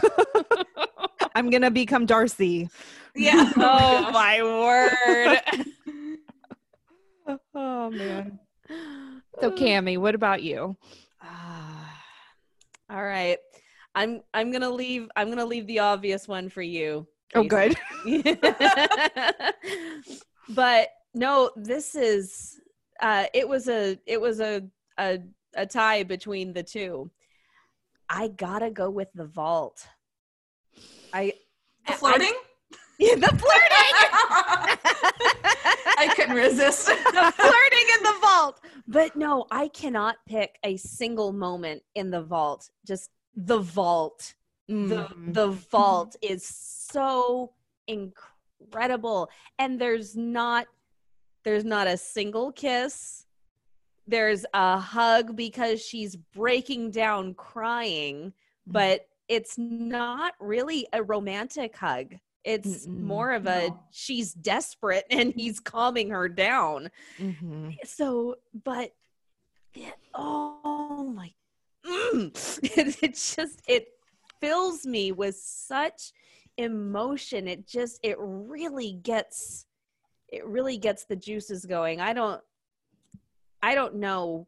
I'm gonna become Darcy. yeah. oh my word. Oh man. So Cami, what about you? Ah. All right. I'm I'm gonna leave I'm gonna leave the obvious one for you. Oh good. but no, this is uh it was a it was a a a tie between the two. I gotta go with the vault. I The flirting. yeah, the flirting. I couldn't resist. the flirting in the vault. But no, I cannot pick a single moment in the vault. Just the vault Mhm. the the vault is so incredible and there's not there's not a single kiss there's a hug because she's breaking down crying but it's not really a romantic hug it's Mm-mm. more of a No. she's desperate and he's calming her down Mhm. so but it, oh my mm, it, it just it fills me with such emotion it just it really gets it really gets the juices going i don't i don't know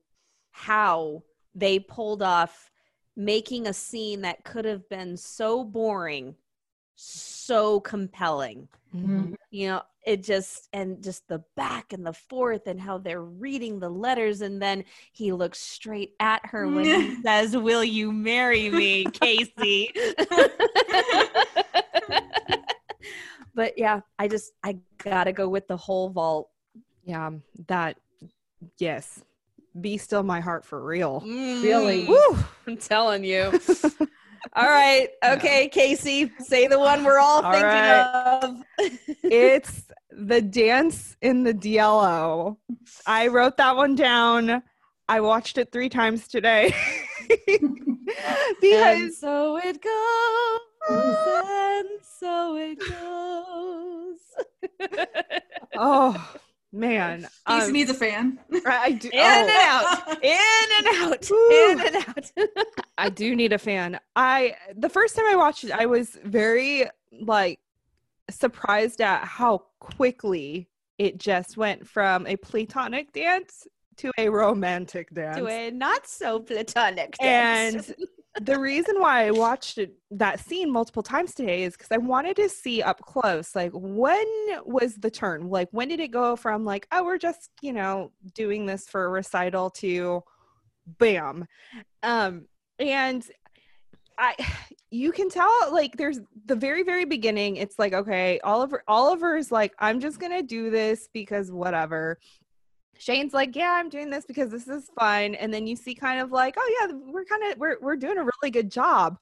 how they pulled off making a scene that could have been so boring so compelling Mhm. you know it just and just the back and the forth and how they're reading the letters and then he looks straight at her when he says will you marry me casey but yeah i just i gotta go with the whole vault Yeah, that yes. Be still my heart for real. Really? Woo, i'm telling you all right okay casey say the one we're all, All thinking right. of it's the dance in the DLO. I wrote that one down. I watched it three times today. and because so it goes, and so it goes. oh man. Casey Um, needs a fan. I do in and oh, out, in and out, in and out. I do need a fan. I the first time I watched it, I was very like surprised at how quickly it just went from a platonic dance to a romantic dance. to a not so platonic dance. And the reason why I watched that scene multiple times today is because I wanted to see up close, like when was the turn? Like when did it go from like, oh, we're just you know doing this for a recital to, bam, um, and I, you can tell like there's the very very beginning. It's like okay, Oliver Oliver is like, I'm just gonna do this because whatever. Shane's like, yeah, I'm doing this because this is fun. And then you see kind of like, oh yeah, we're kind of we're we're doing a really good job.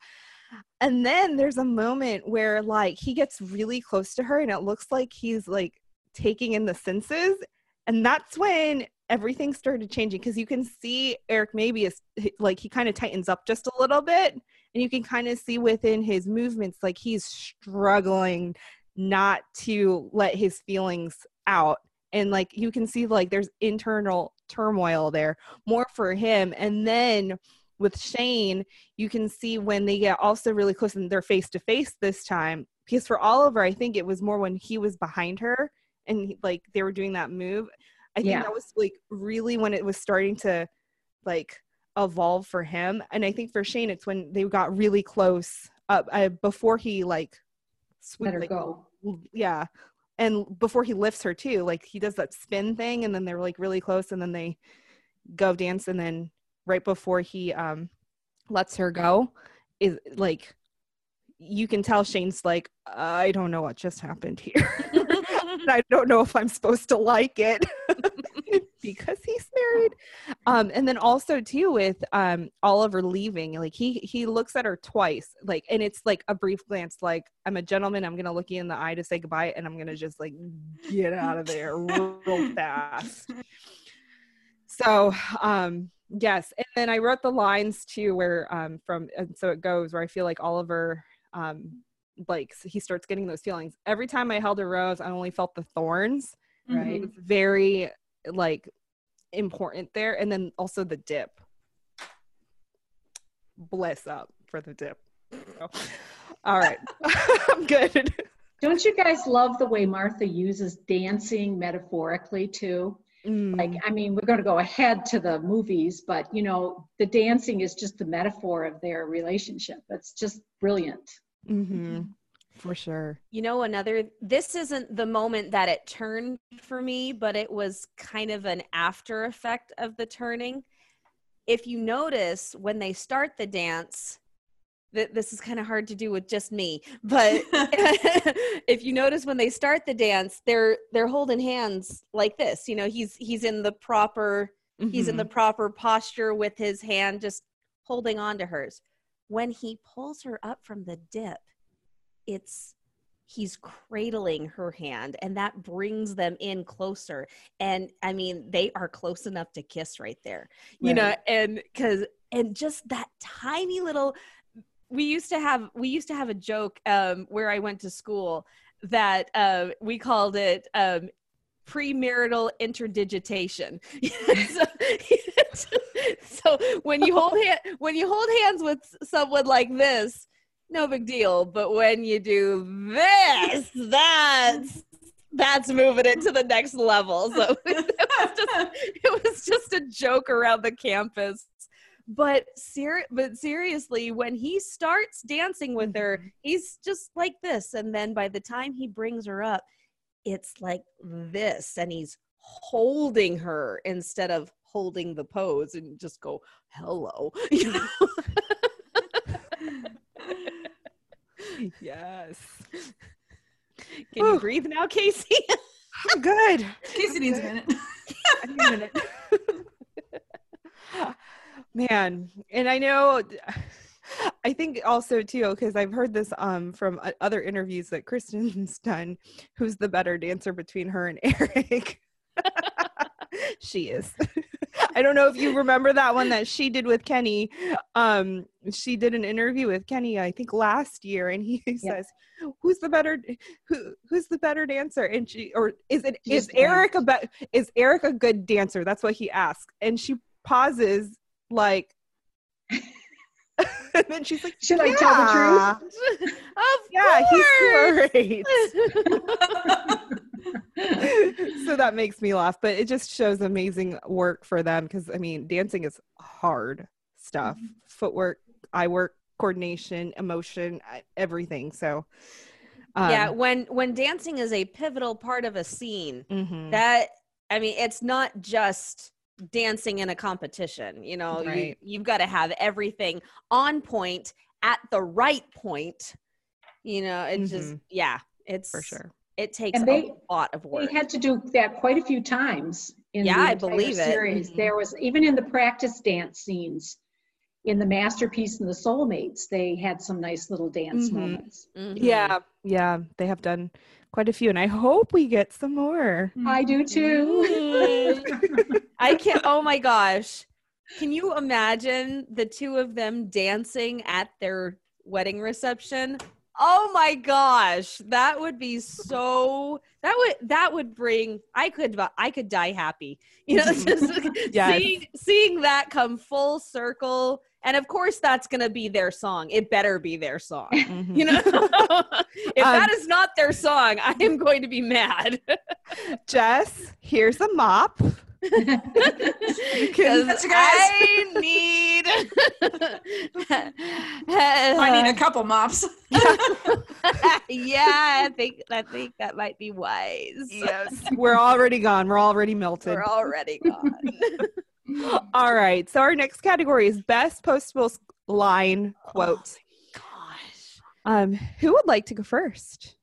And then there's a moment where like he gets really close to her and it looks like he's like taking in the senses. And that's when everything started changing because you can see Eric maybe is like he kind of tightens up just a little bit. And you can kind of see within his movements like he's struggling not to let his feelings out and like you can see like there's internal turmoil there more for him and then with Shane you can see when they get also really close and they're face to face this time because for Oliver I think it was more when he was behind her and like they were doing that move I think Yeah. that was like really when it was starting to like evolve for him and I think for Shane it's when they got really close up uh, before he like swoop- Let her like, go. yeah and before he lifts her too like he does that spin thing and then they're like really close and then they go dance and then right before he um lets her go is like you can tell shane's like i don't know what just happened here. I don't know if i'm supposed to like it because he's married. Um and then also too with um oliver leaving like he he looks at her twice like and it's like a brief glance like i'm a gentleman i'm gonna look you in the eye to say goodbye and i'm gonna just like get out of there real fast. So um yes and then i wrote the lines too where um from and so it goes where i feel like oliver um like he starts getting those feelings. Every time i held a rose i only felt the thorns Right. it was very like important there. And then also the dip. Bless up for the dip. All right. I'm good. Don't you guys love the way Martha uses dancing metaphorically too? Mm, Like, I mean, we're going to go ahead to the movies, but you know, the dancing is just the metaphor of their relationship. It's just brilliant. mhm, for sure You know, another, this isn't the moment that it turned for me, but it was kind of an after effect of the turning. If you notice when they start the dance, that this is kind of hard to do with just me, but if you notice when they start the dance, they're they're holding hands like this. You know, he's he's in the proper he's in the Mhm. proper posture with his hand just holding on to hers. when he pulls her up from the dip, it's he's cradling her hand and that brings them in closer. And i mean they are close enough to kiss right there. You right. know and because and just that tiny little we used to have we used to have a joke um, where i went to school that uh, we called it um, premarital interdigitation. So, so when you hold hand, when you hold hands with someone like this no big deal. But when you do this, that's that's moving it to the next level. So it was just, it was just a joke around the campus. But ser- but seriously, when he starts dancing with her, mm-hmm. he's just like this. And then by the time he brings her up, it's like this, and he's holding her instead of holding the pose and just go hello you know yes. Can Ooh. you breathe now, Casey? I'm good. Casey needs a minute. a minute. Man, and I know I think also too because I've heard this um from other interviews that Kristin's done. Who's the better dancer between her and Eric? she is. I don't know if you remember that one that she did with Kenny. Um, she did an interview with Kenny, I think last year, and he says, "Who's the better? Who who's the better dancer?" And she, or is it is Eric a be- is Eric a good dancer? That's what he asks, and she pauses like. and then she's like, "Should yeah. I tell the truth?" of yeah, course. he's great. so that makes me laugh, but it just shows amazing work for them because I mean, dancing is hard stuff, mm-hmm. footwork, eye work, coordination, emotion, everything. So um, yeah, when when dancing is a pivotal part of a scene, mm-hmm. that I mean, it's not just dancing in a competition. You know, right. you, you've got to have everything on point at the right point. You know, it's mm-hmm. just yeah, it's for sure it takes they, a lot of work. They had to do that quite a few times in yeah, the I believe series. Mm-hmm. There was even in the practice dance scenes in the masterpiece and the soulmates, they had some nice little dance mm-hmm. moments. Mm-hmm. Yeah, yeah, they have done quite a few, and I hope we get some more. I do too. I can't. Oh my gosh, can you imagine the two of them dancing at their wedding reception? Oh my gosh, that would be so. That would that would bring. I could I could die happy. You know, just yes. seeing seeing that come full circle. And of course, that's going to be their song. It better be their song. Mm-hmm. You know, if um, that is not their song, I am going to be mad. Jess, here's a mop. Because I need I need a couple mops. yeah, I think I think that might be wise. Yes. We're already gone. We're already melted. We're already gone. All right. So our next category is best postable line quote. Oh gosh. Um, who would like to go first?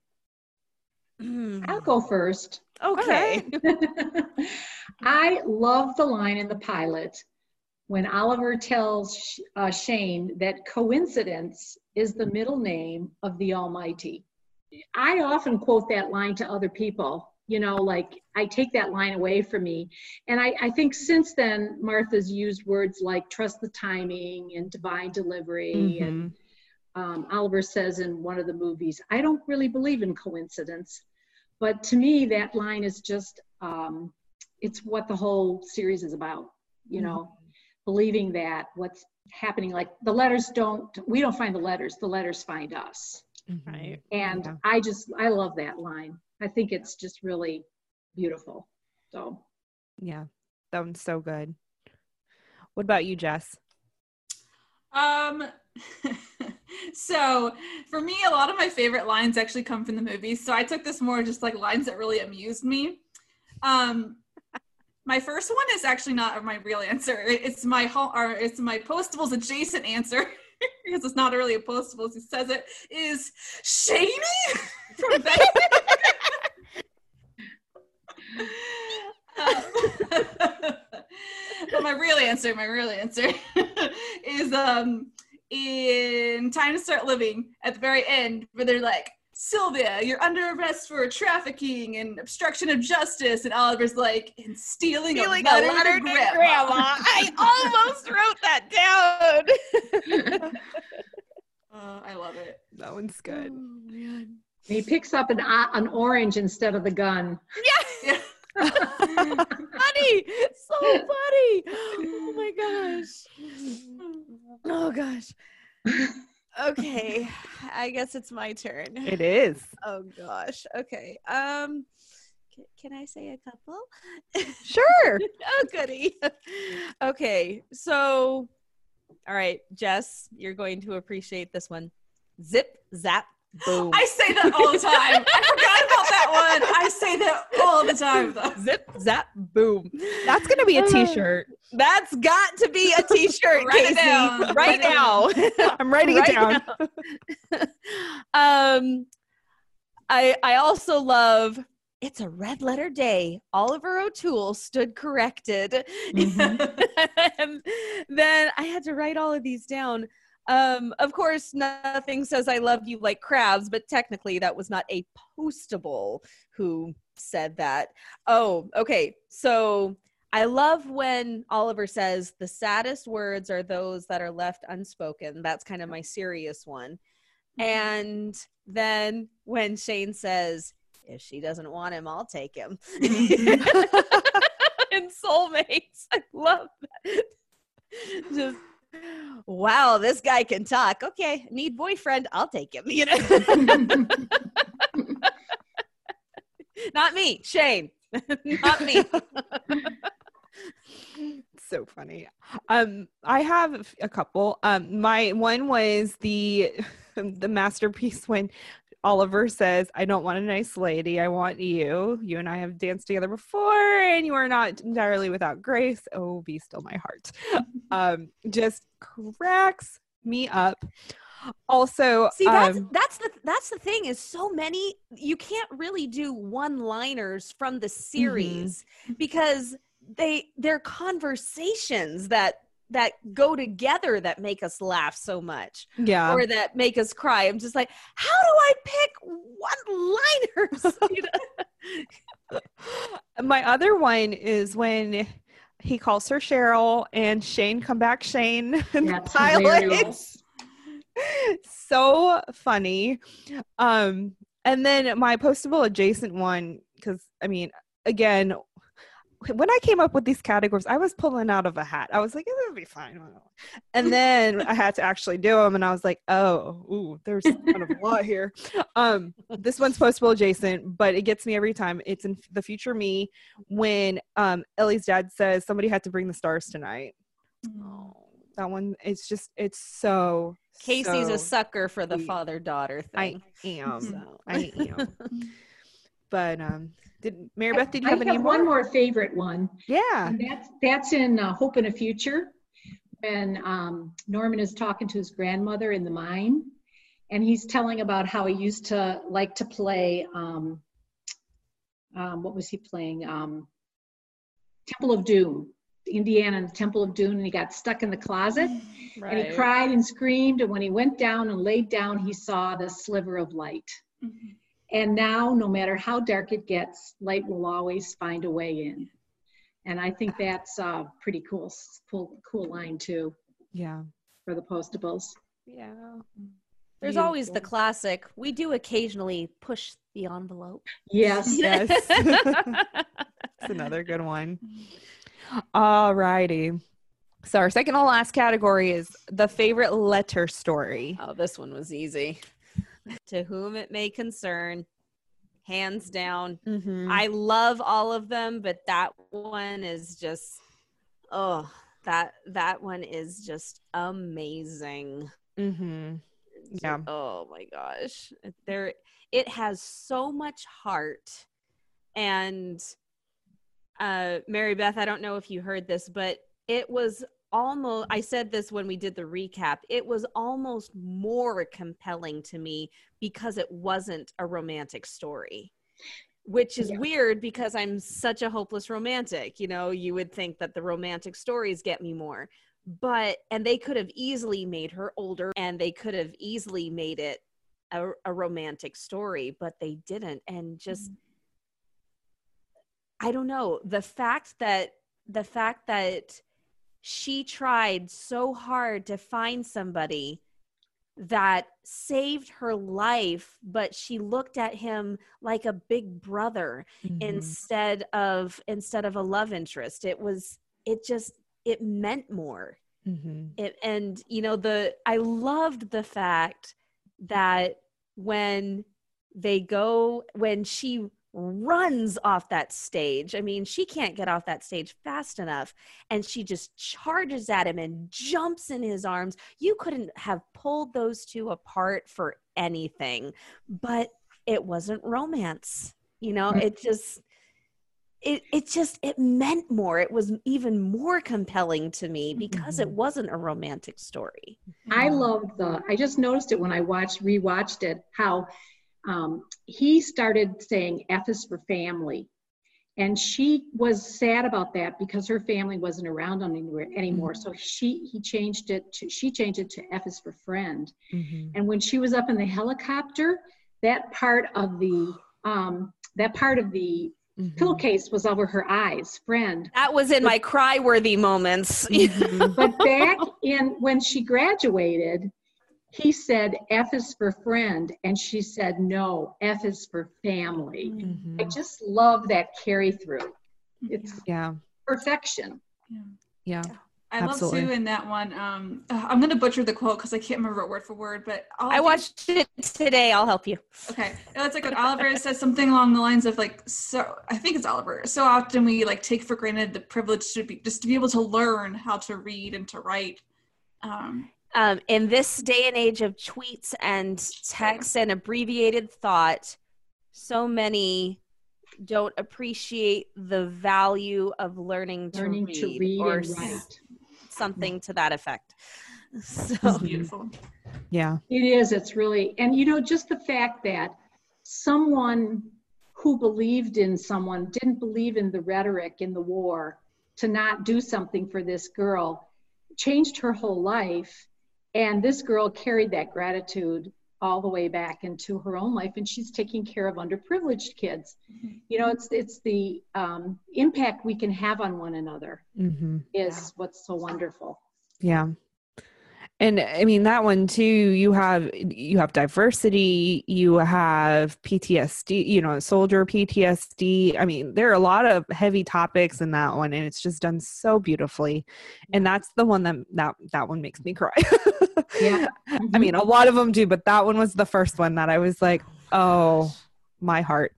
I'll go first. Okay. I love the line in the pilot when Oliver tells uh, Shane that coincidence is the middle name of the Almighty. I often quote that line to other people. You know, like I take that line away from me. And I, I think since then, Martha's used words like trust the timing and divine delivery. Mm-hmm. And um, Oliver says in one of the movies, I don't really believe in coincidence. But to me, that line is just um, it's what the whole series is about you know mm-hmm. believing that what's happening like the letters don't we don't find the letters the letters find us mm-hmm. right and yeah. i just i love that line i think it's just really beautiful so yeah that one's so good what about you jess um so for me a lot of my favorite lines actually come from the movies so i took this more just like lines that really amused me um my first one is actually not my real answer. It's my home, or it's my postable's adjacent answer because it's not really a postable. He says it is Shady from Betty. but my real answer, my real answer is um in Time to Start Living at the very end, where they're like, Sylvia, you're under arrest for trafficking and obstruction of justice. And Oliver's like, and stealing, Stealing a letter, a letter to, to grandma. grandma. I almost wrote that down. Uh, I love it. That one's good. Oh, man. He picks up an, o- an orange instead of the gun. Yeah. funny. So funny. Oh my gosh. Oh gosh. Okay. I guess it's my turn. It is. Oh gosh. Okay. Um can I say a couple? Sure. oh goody. okay. So all right, Jess, you're going to appreciate this one. Zip zap boom. I say that all the time. I forgot about that one. I say that all the time, though. Zip zap boom. That's gonna be a t-shirt. That's got to be a t-shirt, Write Casey. it down. Right Write now. I'm writing Right it down. um I I also love it's a red letter day. Oliver O'Toole stood corrected. and then I had to write all of these down. Um, of course, nothing says I love you like crabs, but technically that was not a postable who said that. Oh, okay. So I love when Oliver says the saddest words are those that are left unspoken. That's kind of my serious one. And then when Shane says, if she doesn't want him, I'll take him. and soulmates. I love that. Just wow, this guy can talk. Okay, need boyfriend, I'll take him. You know, not me, Shane. not me. so funny. Um, I have a couple. Um, my one was the the masterpiece when Oliver says, "I don't want a nice lady. I want you. You and I have danced together before, and you are not entirely without grace. Oh, be still my heart." um, just cracks me up. Also, See, that's um, that's the that's the thing is so many you can't really do one-liners from the series because they they're conversations that that go together that make us laugh so much yeah, or that make us cry. I'm just like, how do I pick one-liners? You know? My other one is when he calls her Cheryl and Shane come back Shane in the pilot. so funny. Um and then my postable adjacent one cuz I mean again when I came up with these categories, I was pulling out of a hat. I was like, it'll be fine. And then I had to actually do them, and I was like, oh, ooh, there's kind of a lot here. Um, this one's postable adjacent, but it gets me every time. It's in the future me when um, Ellie's dad says somebody had to bring the stars tonight. Oh, that one, it's just, it's so. Casey's so a sucker for the father-daughter thing. I am. So. I am. But um, did Mary Beth? Did you I have any one more? more favorite one. Yeah. And that's that's in uh, Hope and a Future, when um, Norman is talking to his grandmother in the mine, and he's telling about how he used to like to play. Um, um, what was he playing? Um, Temple of Doom, Indiana and the Temple of Doom, and he got stuck in the closet, and he cried and screamed. And when he went down and laid down, he saw the sliver of light. Mhm. And now, no matter how dark it gets, light will always find a way in. And I think that's a pretty cool, cool, cool line too Yeah. for the postables. Yeah. There's always the classic. We do occasionally push the envelope. Yes. Yes. That's another good one. All righty. So our second to last category is the favorite letter story. Oh, this one was easy. To whom it may concern, hands down. Mm-hmm. I love all of them, but that one is just oh, that that one is just amazing. mm-hmm. Yeah. Oh my gosh. There it has so much heart. And uh Mary Beth, I don't know if you heard this, but it was almost I said this when we did the recap. It was almost more compelling to me because it wasn't a romantic story. Which is Yeah. weird because I'm such a hopeless romantic. You know, you would think that the romantic stories get me more. but and they could have easily made her older and they could have easily made it a, a romantic story but they didn't and just Mm-hmm. i don't know the fact that the fact that she tried so hard to find somebody that saved her life but she looked at him like a big brother Mhm. instead of instead of a love interest it was it just it meant more Mhm. it, and you know the i loved the fact that when they go when she runs off that stage. I mean she can't get off that stage fast enough and she just charges at him and jumps in his arms. You couldn't have pulled those two apart for anything but it wasn't romance you know? It just it it just it meant more. It was even more compelling to me because it Mhm. wasn't a romantic story. I love the, I just noticed it when I watched, rewatched it, how um, he started saying F is for family. And she was sad about that because her family wasn't around anywhere anymore. So she, he changed it to, she changed it to F is for friend. Mhm. And when she was up in the helicopter, that part of the, um, that part of the Mhm. pillowcase was over her eyes, friend. that was in my cry worthy moments Mhm. But back in when she graduated, he said F is for friend, and she said no, F is for family. Mhm. I just love that carry through. It's yeah perfection. yeah yeah. I love Absolutely. too in that one. Um, I'm gonna butcher the quote because I can't remember it word for word, but all i watched it today i'll help you Okay, it's like when Oliver says something along the lines of like, so I think it's Oliver. So often we like take for granted the privilege to be just to be able to learn how to read and to write. Um, um, in this day and age of tweets and texts and abbreviated thought, so many don't appreciate the value of learning to Learning read, to read or s- something to that effect. So, it's beautiful. yeah It is. It's really, and you know, just the fact that someone who believed in someone didn't believe in the rhetoric in the war to not do something for this girl changed her whole life. And this girl carried that gratitude all the way back into her own life, and she's taking care of underprivileged kids. You know, it's it's the um, impact we can have on one another hmm is what's so wonderful. yeah and i mean that one too you have you have diversity you have ptsd you know soldier ptsd i mean there are a lot of heavy topics in that one and it's just done so beautifully. And that's the one that that that one makes me cry. Yeah. i mean a lot of them do but that one was the first one that i was like oh my heart.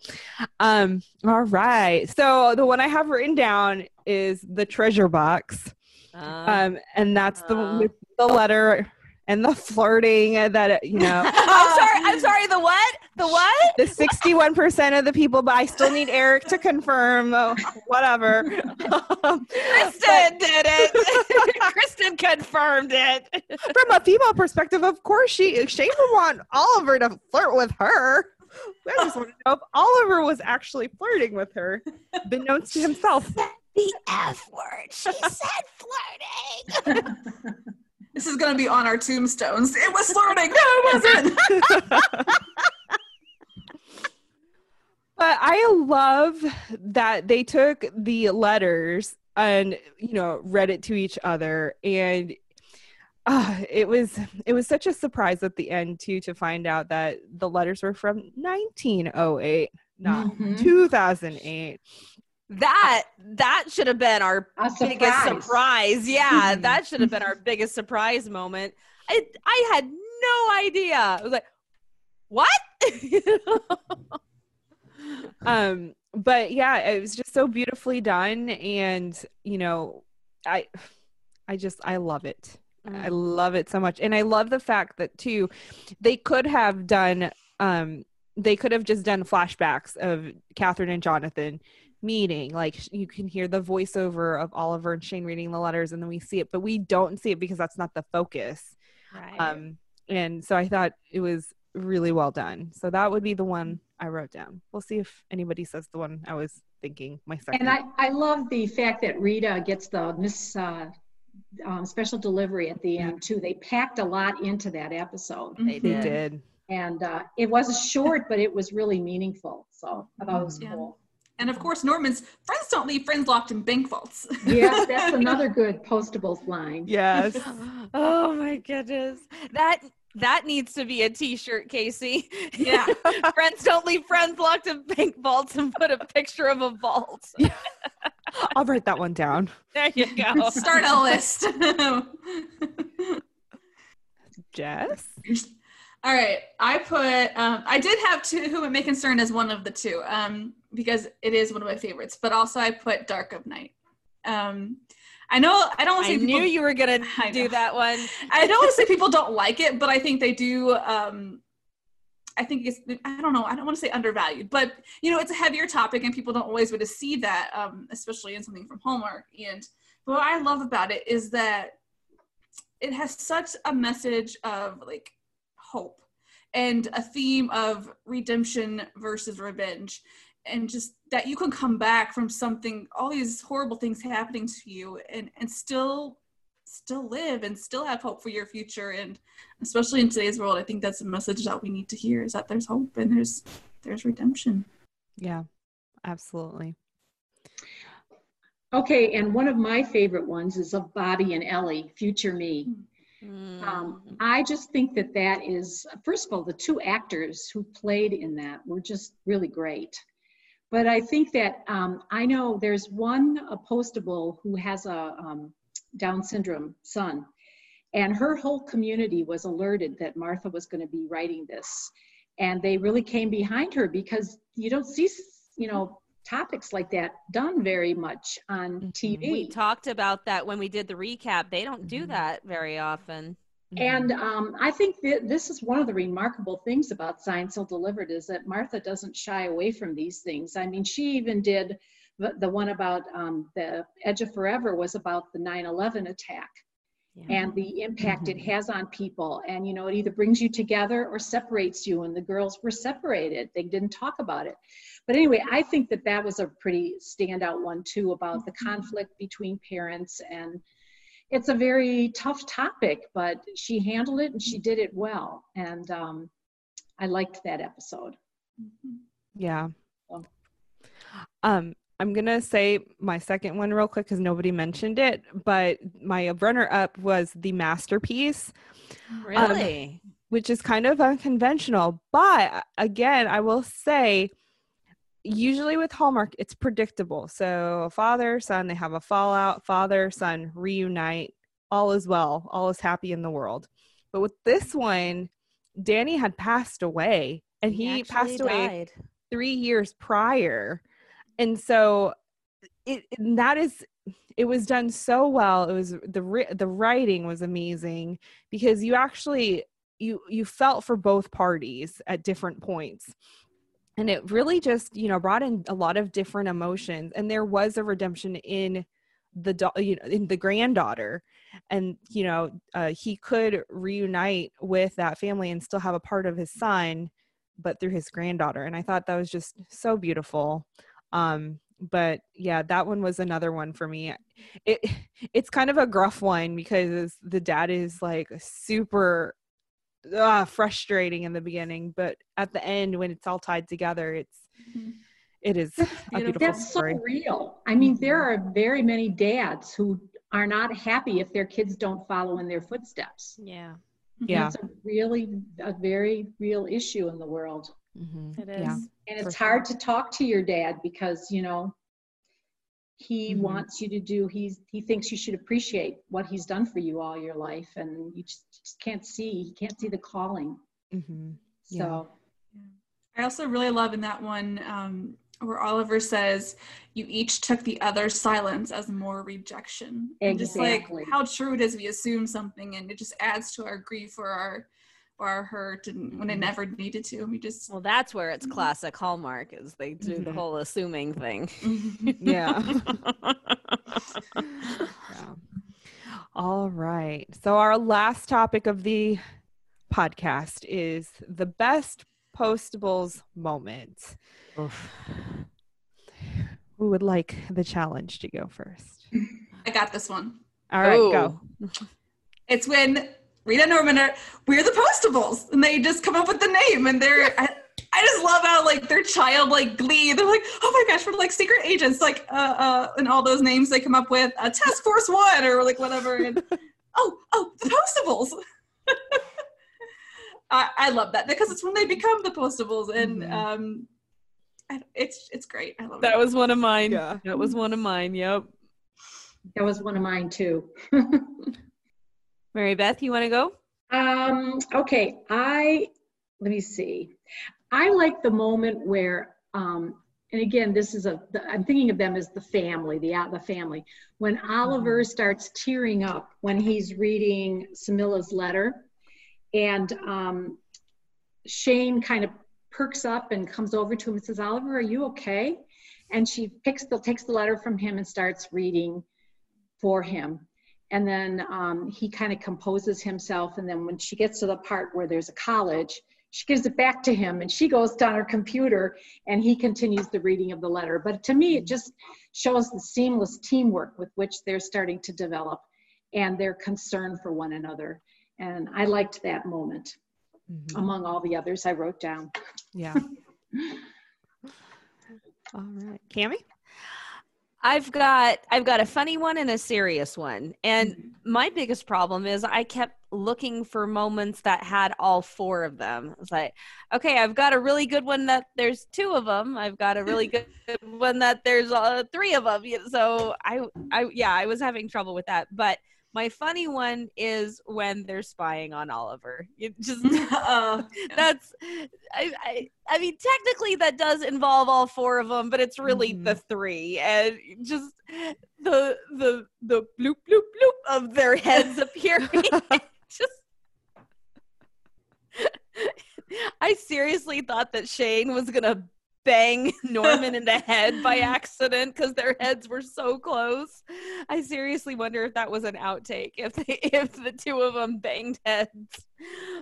Um all right. So the one i have written down is the treasure box. Uh, um and that's the one Uh. with the letter and the flirting that you know I'm sorry. I'm sorry. The what? The what? the 61% of the people but i still need eric to confirm uh, whatever Um, Kristin did it. Kristin confirmed it. from a female perspective of course she Shane would want oliver to flirt with her i just want to know if oliver was actually flirting with her beknownst to himself The F word. She said flirting. This is gonna be on our tombstones. It was flirting. No, it wasn't. But I love that they took the letters and you know read it to each other and uh, it was it was such a surprise at the end too to find out that the letters were from 1908 not Mhm. 2008 That that should have been our A biggest surprise. surprise. Yeah, Mhm. that should have been our biggest surprise moment. I I had no idea. I was like, what? um but yeah it was just so beautifully done and you know i i just i love it i love it so much and i love the fact that too they could have done um they could have just done flashbacks of catherine and jonathan meeting like you can hear the voiceover of oliver and shane reading the letters and then we see it but we don't see it because that's not the focus right. um and so i thought it was really well done so that would be the one i wrote down we'll see if anybody says the one i was thinking my second And I, I love the fact that Rita gets the Miss uh, um, special delivery at the end too. They packed a lot into that episode, They They did. did. and uh, it was short, but it was really meaningful. So I thought it was Yeah. cool. And of course, Norman's friends don't leave friends locked in bank vaults. Yes, that's another good postables line. Yes. oh my goodness. That that needs to be a t-shirt, Casey. Yeah. friends don't leave friends locked in bank vaults and put a picture of a vault. I'll write that one down. There you go. Start a list. Jess? All right, I put. Um, I did have two who it may concern as one of the two, um, because it is one of my favorites. But also, I put Dark of Night. Um, I know I don't want to I say knew you were gonna do that one. I don't want to say people don't like it, but I think they do. Um, I think it's. I don't know. I don't want to say undervalued, but you know, it's a heavier topic, and people don't always want to see that, um, especially in something from Hallmark. And what I love about it is that it has such a message of like hope and a theme of redemption versus revenge and just that you can come back from something all these horrible things happening to you and and still still live and still have hope for your future and especially in today's world i think that's a message that we need to hear is that there's hope and there's there's redemption Yeah, absolutely. Okay, and one of my favorite ones is of Bobby and Ellie, Future Me. Hmm. Mm. Um, I just think that that is, first of all, the two actors who played in that were just really great. But I think that um, I know there's one a postable who has a um, Down syndrome son, and her whole community was alerted that Martha was going to be writing this, and they really came behind her because you don't see, you know, topics like that done very much on Mhm. TV. we talked about that when we did the recap. They don't do Mhm. that very often. And um, I think that this is one of the remarkable things about Signed, Sealed, Delivered is that Martha doesn't shy away from these things. I mean, she even did the, the one about um, the Edge of Forever was about the 9/11 attack Yeah. and the impact it Mhm. has on people. And you know, it either brings you together or separates you. And the girls were separated; they didn't talk about it. But anyway, I think that that was a pretty standout one too about the conflict between parents and it's a very tough topic, but she handled it and she did it well. And um, I liked that episode. Yeah. So. Um, I'm gonna say my second one real quick because nobody mentioned it, but my runner up was the masterpiece, um, Really? which is kind of unconventional. But again, I will say, usually with Hallmark, it's predictable. So father, son, they have a fallout, father, son reunite, all is well, all is happy in the world. But with this one, Danny had passed away, and he, passed away died. three years prior and so it and that is it was done so well. It was the the writing was amazing because you actually you you felt for both parties at different points. And it really just you know brought in a lot of different emotions. And there was a redemption in the da- you know in the granddaughter. And you know uh, he could reunite with that family and still have a part of his son but through his granddaughter. And i thought that was just so beautiful um but yeah that one was another one for me it it's kind of a gruff one because the dad is like super uh, frustrating in the beginning but at the end when it's all tied together it's Mhm. it is That's a beautiful. That's so real. I mean, there are very many dads who are not happy if their kids don't follow in their footsteps. Yeah, yeah That's a really, a very real issue in the world. Mhm. it is. yeah And For it's sure. hard to talk to your dad because, you know, he Mhm. wants you to do, he's, he thinks you should appreciate what he's done for you all your life. And you just, just can't see, you can't see the calling. Mhm. Yeah. So, I also really love in that one um, where Oliver says, "You each took the other's silence as more rejection." And just like how true it is, we assume something, and it just adds to our grief or our or hurt, and when it Mhm. never needed to, we just Well, that's where it's classic Hallmark is they do the Mhm. whole assuming thing. yeah yeah. All right. So our last topic of the podcast is the best postables moment. Who would like the challenge to go first? I got this one. All right, Ooh. go. It's when Rita and Norman are we're the Postables, and they just come up with the name, and they're. I, I just love how like their childlike glee. They're like, oh my gosh, we're like secret agents, like uh, uh, and all those names they come up with, uh, Task Force One or like whatever. And oh, oh, the Postables. I, I love that because it's when they become the Postables, and Mhm. um, I, it's it's great. I love That it. was one of mine. Yeah. That was one of mine. Yep. That was one of mine too. Mary Beth, you want to go? Um, okay, I let me see. I like the moment where, um, and again, this is a. The, I'm thinking of them as the family, the the family. When Oliver starts tearing up when he's reading Samilla's letter, and um, Shane kind of perks up and comes over to him and says, "Oliver, are you okay?" And she picks the takes the letter from him and starts reading for him and then um, he kind of composes himself and then when she gets to the part where there's a college she gives it back to him and she goes down her computer and he continues the reading of the letter but to me it just shows the seamless teamwork with which they're starting to develop and their concern for one another and i liked that moment Mhm. among all the others i wrote down Yeah. All right. Cami? I've got I've got a funny one and a serious one. And my biggest problem is I kept looking for moments that had all four of them. It's like, okay, I've got a really good one that there's two of them. I've got a really good one that there's uh, three of them. So I I yeah, I was having trouble with that. But my funny one is when they're spying on Oliver. It just uh, that's I, I i mean technically that does involve all four of them but it's really Mhm. the three and just the the the bloop bloop bloop of their heads appearing just i seriously thought that shane was gonna bang norman in the head by accident because their heads were so close i seriously wonder if that was an outtake if they if the two of them banged heads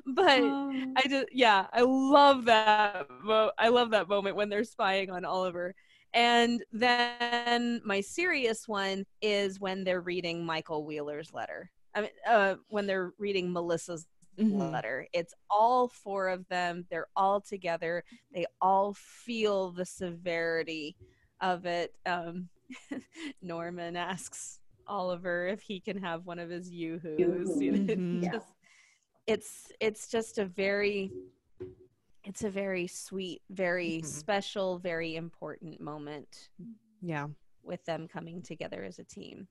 but I just yeah, I love that. Mo- I love that moment when they're spying on Oliver. And then my serious one is when they're reading Michael Wheeler's letter. I mean, uh, when they're reading Melissa's Mhm. letter. It's all four of them. They're all together. They all feel the severity of it. Um, Norman asks Oliver if he can have one of his yoo-hoos. You know, it's Mhm. Yeah. just- it's it's just a very it's a very sweet, very Mhm. special, very important moment Yeah, with them coming together as a team.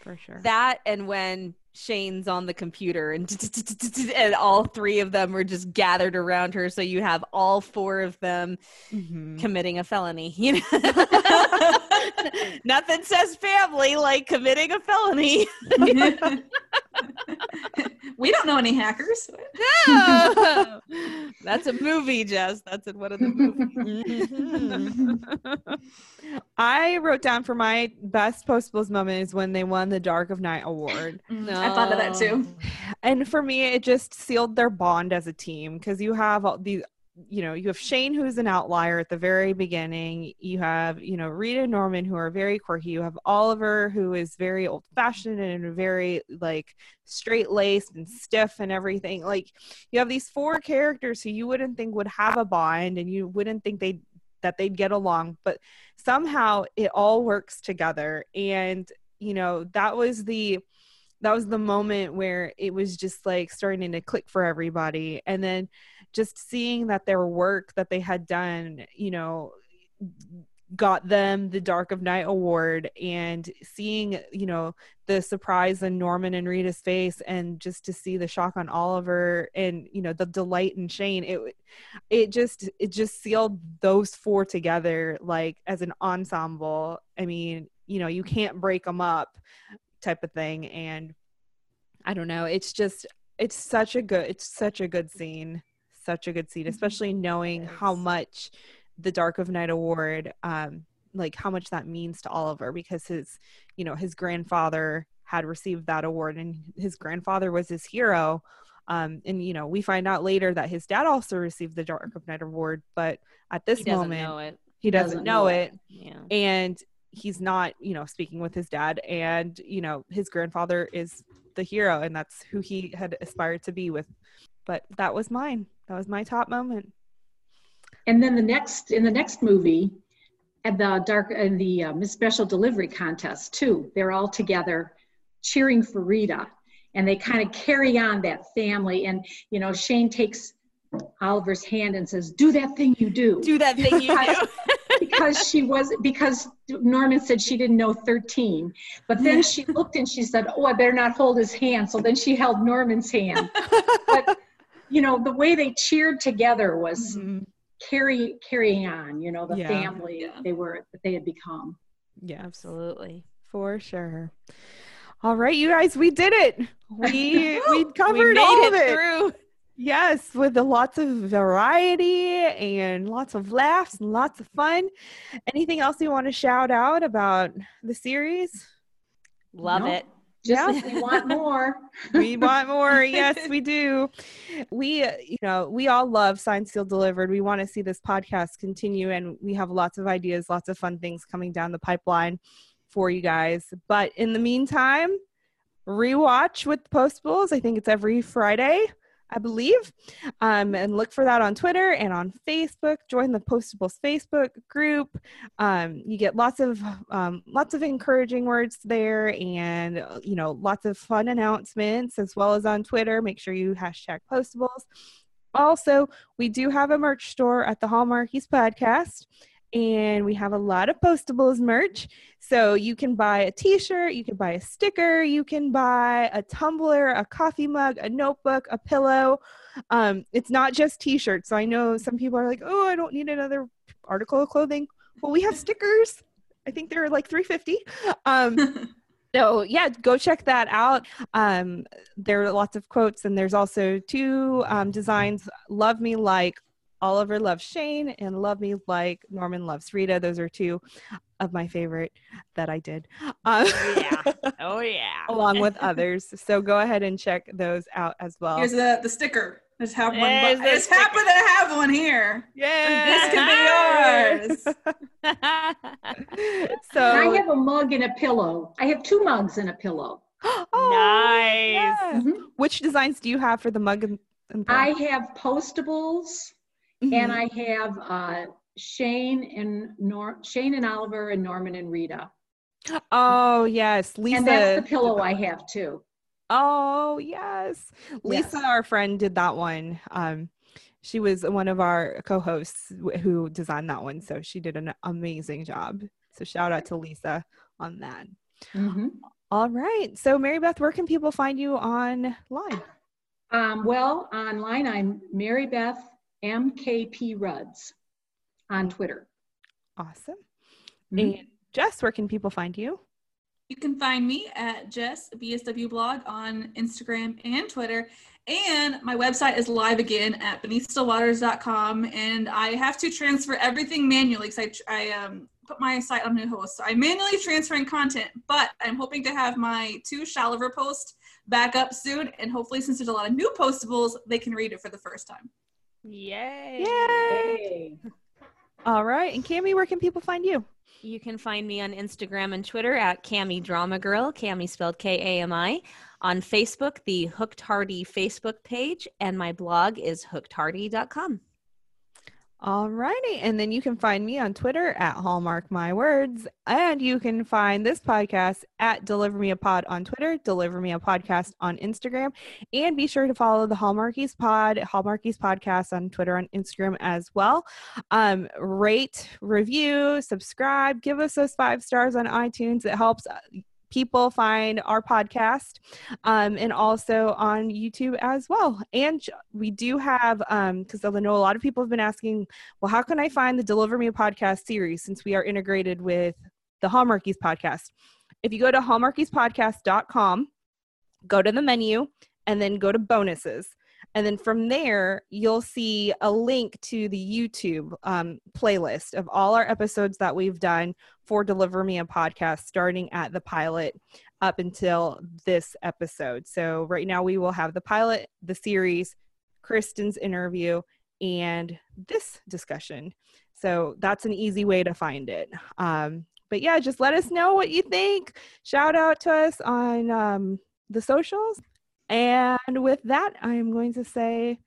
For sure. That and when Shane's on the computer and and all three of them were just gathered around her, so you have all four of them Mhm. committing a felony. You know, nothing says family like committing a felony. we don't know any hackers. No! That's a movie, Jess. That's in one of the movies. Mhm. I wrote down for my best postables moment is when they won the Dark of Night award. I thought of that too. And for me, it just sealed their bond as a team because you have all these, you know, you have Shane, who's an outlier at the very beginning. You have, you know, Rita Norman, who are very quirky. You have Oliver, who is very old fashioned and very like straight laced and stiff and everything. Like, you have these four characters who you wouldn't think would have a bond and you wouldn't think they'd that they'd get along but somehow it all works together and you know that was the that was the moment where it was just like starting to click for everybody and then just seeing that their work that they had done you know got them the dark of night award and seeing you know the surprise in norman and rita's face and just to see the shock on oliver and you know the delight in shane it it just it just sealed those four together like as an ensemble. I mean you know you can't break them up type of thing. And i don't know it's just it's such a good it's such a good scene such a good scene especially knowing how much the dark of night award um like how much that means to oliver because his you know his grandfather had received that award and his grandfather was his hero. Um and you know we find out later that his dad also received the dark of night award but at this moment it. he doesn't, doesn't know know it. Yeah. and he's not you know speaking with his dad and you know his grandfather is the hero and that's who he had aspired to be with but that was mine that was my top moment and then the next in the next movie at the dark and the uh, Miss Special Delivery contest too. They're all together cheering for Rita, and they kind of carry on that family. And you know, Shane takes Oliver's hand and says, "Do that thing you do. Do that thing you do." because she was because Norman said she didn't know 13 but then she looked and she said oh I better not hold his hand so then she held Norman's hand but you know the way they cheered together was mm-hmm. carry carrying on you know the yeah. family yeah. they were that they had become. Yeah. Absolutely. For sure. All right you guys we did it. We we covered we all of it. through. yes with the lots of variety and lots of laughs and lots of fun. Anything else you want to shout out about the series? Love it just yeah. we want more. we want more. Yes, we do. We, you know, we all love Signed Sealed Delivered. We want to see this podcast continue, and we have lots of ideas, lots of fun things coming down the pipeline for you guys. But in the meantime, rewatch with Postables. I think it's every Friday. I believe. Um, and look for that on Twitter and on Facebook. Join the Postables Facebook group. Um, you get lots of um, lots of encouraging words there, and you know lots of fun announcements as well as on Twitter. Make sure you hashtag Postables. Also, we do have a merch store at the Hallmarkies podcast, and we have a lot of postables merch. So you can buy a t-shirt you can buy a sticker you can buy a tumbler a coffee mug a notebook a pillow. Um, it's not just t-shirts. So i know some people are like oh i don't need another article of clothing. Well we have stickers. I think they're like 350 um, so yeah go check that out. Um, there are lots of quotes and there's also two um, designs love me like Oliver loves Shane and Love Me Like Norman loves Rita. Those are two of my favorite that I did. Um, oh, yeah. Oh, yeah. along with others. So go ahead and check those out as well. Here's the, the sticker. Just have one. I just happen to have one here. Yeah. This can be yours. so I have a mug and a pillow. I have two mugs and a pillow. oh, nice. Yeah. Mm-hmm. Which designs do you have for the mug and, and I have postables Mm-hmm. And I have uh, Shane and Nor- Shane and Oliver and Norman and Rita. Oh yes, Lisa. And that's the pillow I have too. Oh yes, Lisa, yes. our friend, did that one. Um, she was one of our co-hosts who designed that one, so she did an amazing job. So shout out to Lisa on that. Mm-hmm. All right. So Mary Beth, where can people find you online? Um, well, online I'm Mary Beth MKP Ruds on Twitter. Awesome. Mm-hmm. And Jess, where can people find you? You can find me at Jess BSW blog on Instagram and Twitter. And my website is live again at beneathstillwaters.com. And I have to transfer everything manually because I, I um, put my site on new host. So I'm manually transferring content, but I'm hoping to have my two Shalliver posts back up soon. And hopefully, since there's a lot of new postables, they can read it for the first time. Yay. Yay. All right. And Cami, where can people find you? You can find me on Instagram and Twitter at Cami Drama Girl, Cami spelled K A M I. On Facebook, the Hooked Hardy Facebook page, and my blog is hookedhardy.com. All righty. And then you can find me on Twitter at Hallmark My Words. And you can find this podcast at Deliver Me a Pod on Twitter, Deliver Me a Podcast on Instagram. And be sure to follow the Hallmarkies Pod, Hallmarkies Podcast on Twitter and Instagram as well. Um, rate, review, subscribe, give us those five stars on iTunes. It helps people find our podcast um, and also on YouTube as well. And we do have, because um, I know a lot of people have been asking, well, how can I find the Deliver Me Podcast series since we are integrated with the Hallmarkies podcast? If you go to hallmarkiespodcast.com, go to the menu, and then go to bonuses. And then from there, you'll see a link to the YouTube um, playlist of all our episodes that we've done for Deliver Me a podcast, starting at the pilot up until this episode. So, right now, we will have the pilot, the series, Kristin's interview, and this discussion. So, that's an easy way to find it. Um, but yeah, just let us know what you think. Shout out to us on um, the socials. And with that, I'm going to say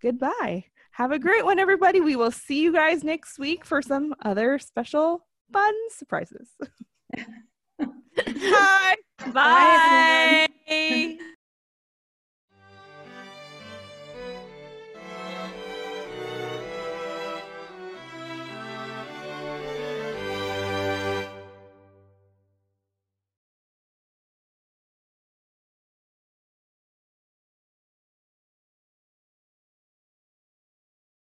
goodbye. Have a great one, everybody. We will see you guys next week for some other special fun surprises. Bye. Bye. Bye